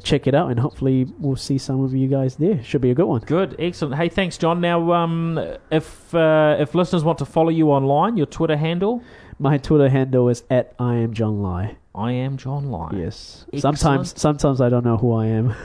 check it out, and hopefully we'll see some of you guys there. Should be a good one. Good, excellent. Hey, thanks, John. Now, um, if uh, if listeners want to follow you online, your Twitter handle, my Twitter handle is at I am John Lai. I am John Lai. Yes. Excellent. Sometimes, sometimes I don't know who I am.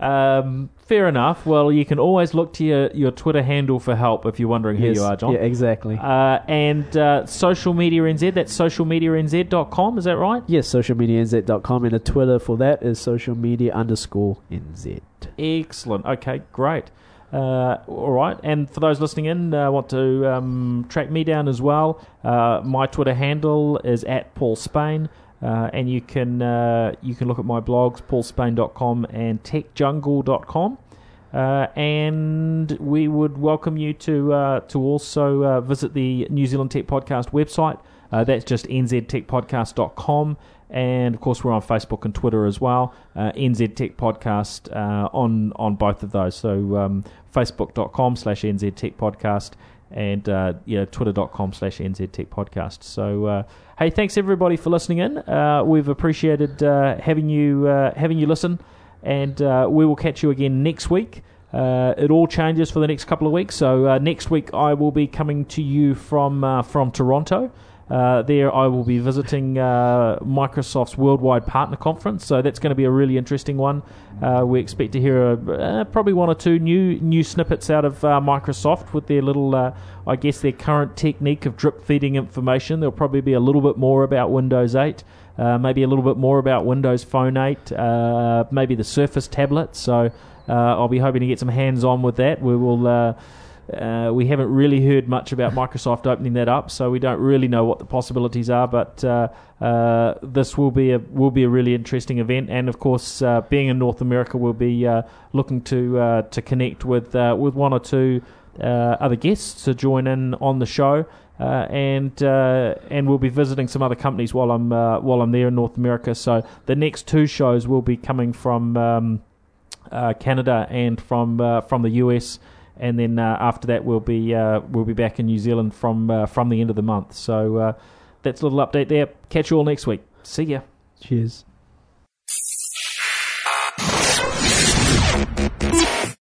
um, fair enough. Well, you can always look to your, your Twitter handle for help if you're wondering yes. who you are, John. Yeah, exactly. Uh, and uh, social media NZ, that's socialmedianz.com, is that right? Yes, socialmedianz.com. And the Twitter for that is social media underscore NZ. Excellent. Okay, great. Uh, all right, and for those listening in, uh, want to um, track me down as well. Uh, my Twitter handle is at Paul Spain. Uh, and you can uh, you can look at my blogs paulspain.com and techjungle.com uh, and we would welcome you to uh, to also uh, visit the New Zealand Tech Podcast website. Uh, that's just nztechpodcast.com and of course we're on Facebook and Twitter as well. NZ Tech Podcast on on both of those. So um, facebook.com slash NZ Tech Podcast and uh, yeah, twitter.com slash NZ Tech Podcast. So, uh, hey, thanks everybody for listening in. Uh, we've appreciated uh, having you uh, having you listen, and uh, we will catch you again next week. it all changes for the next couple of weeks. So next week I will be coming to you from from Toronto. Uh, there I will be visiting uh, Microsoft's Worldwide Partner Conference, so that's going to be a really interesting one. Uh, we expect to hear uh, probably one or two new new snippets out of uh, Microsoft with their little, I guess, their current technique of drip feeding information. There'll probably be a little bit more about Windows 8. maybe a little bit more about Windows Phone 8, maybe the Surface tablet. So I'll be hoping to get some hands on with that. We will uh, we haven't really heard much about Microsoft opening that up, so we don't really know what the possibilities are. But uh, uh, this will be a will be a really interesting event, and of course, uh, being in North America, we'll be uh, looking to uh, to connect with with one or two other guests to join in on the show. and and we'll be visiting some other companies while I'm while I'm there in North America. So the next two shows will be coming from um, Canada and from from the US and then uh, after that we'll be uh, we'll be back in New Zealand from uh, from the end of the month. So uh, that's a little update there. Catch you all next week. See ya. Cheers.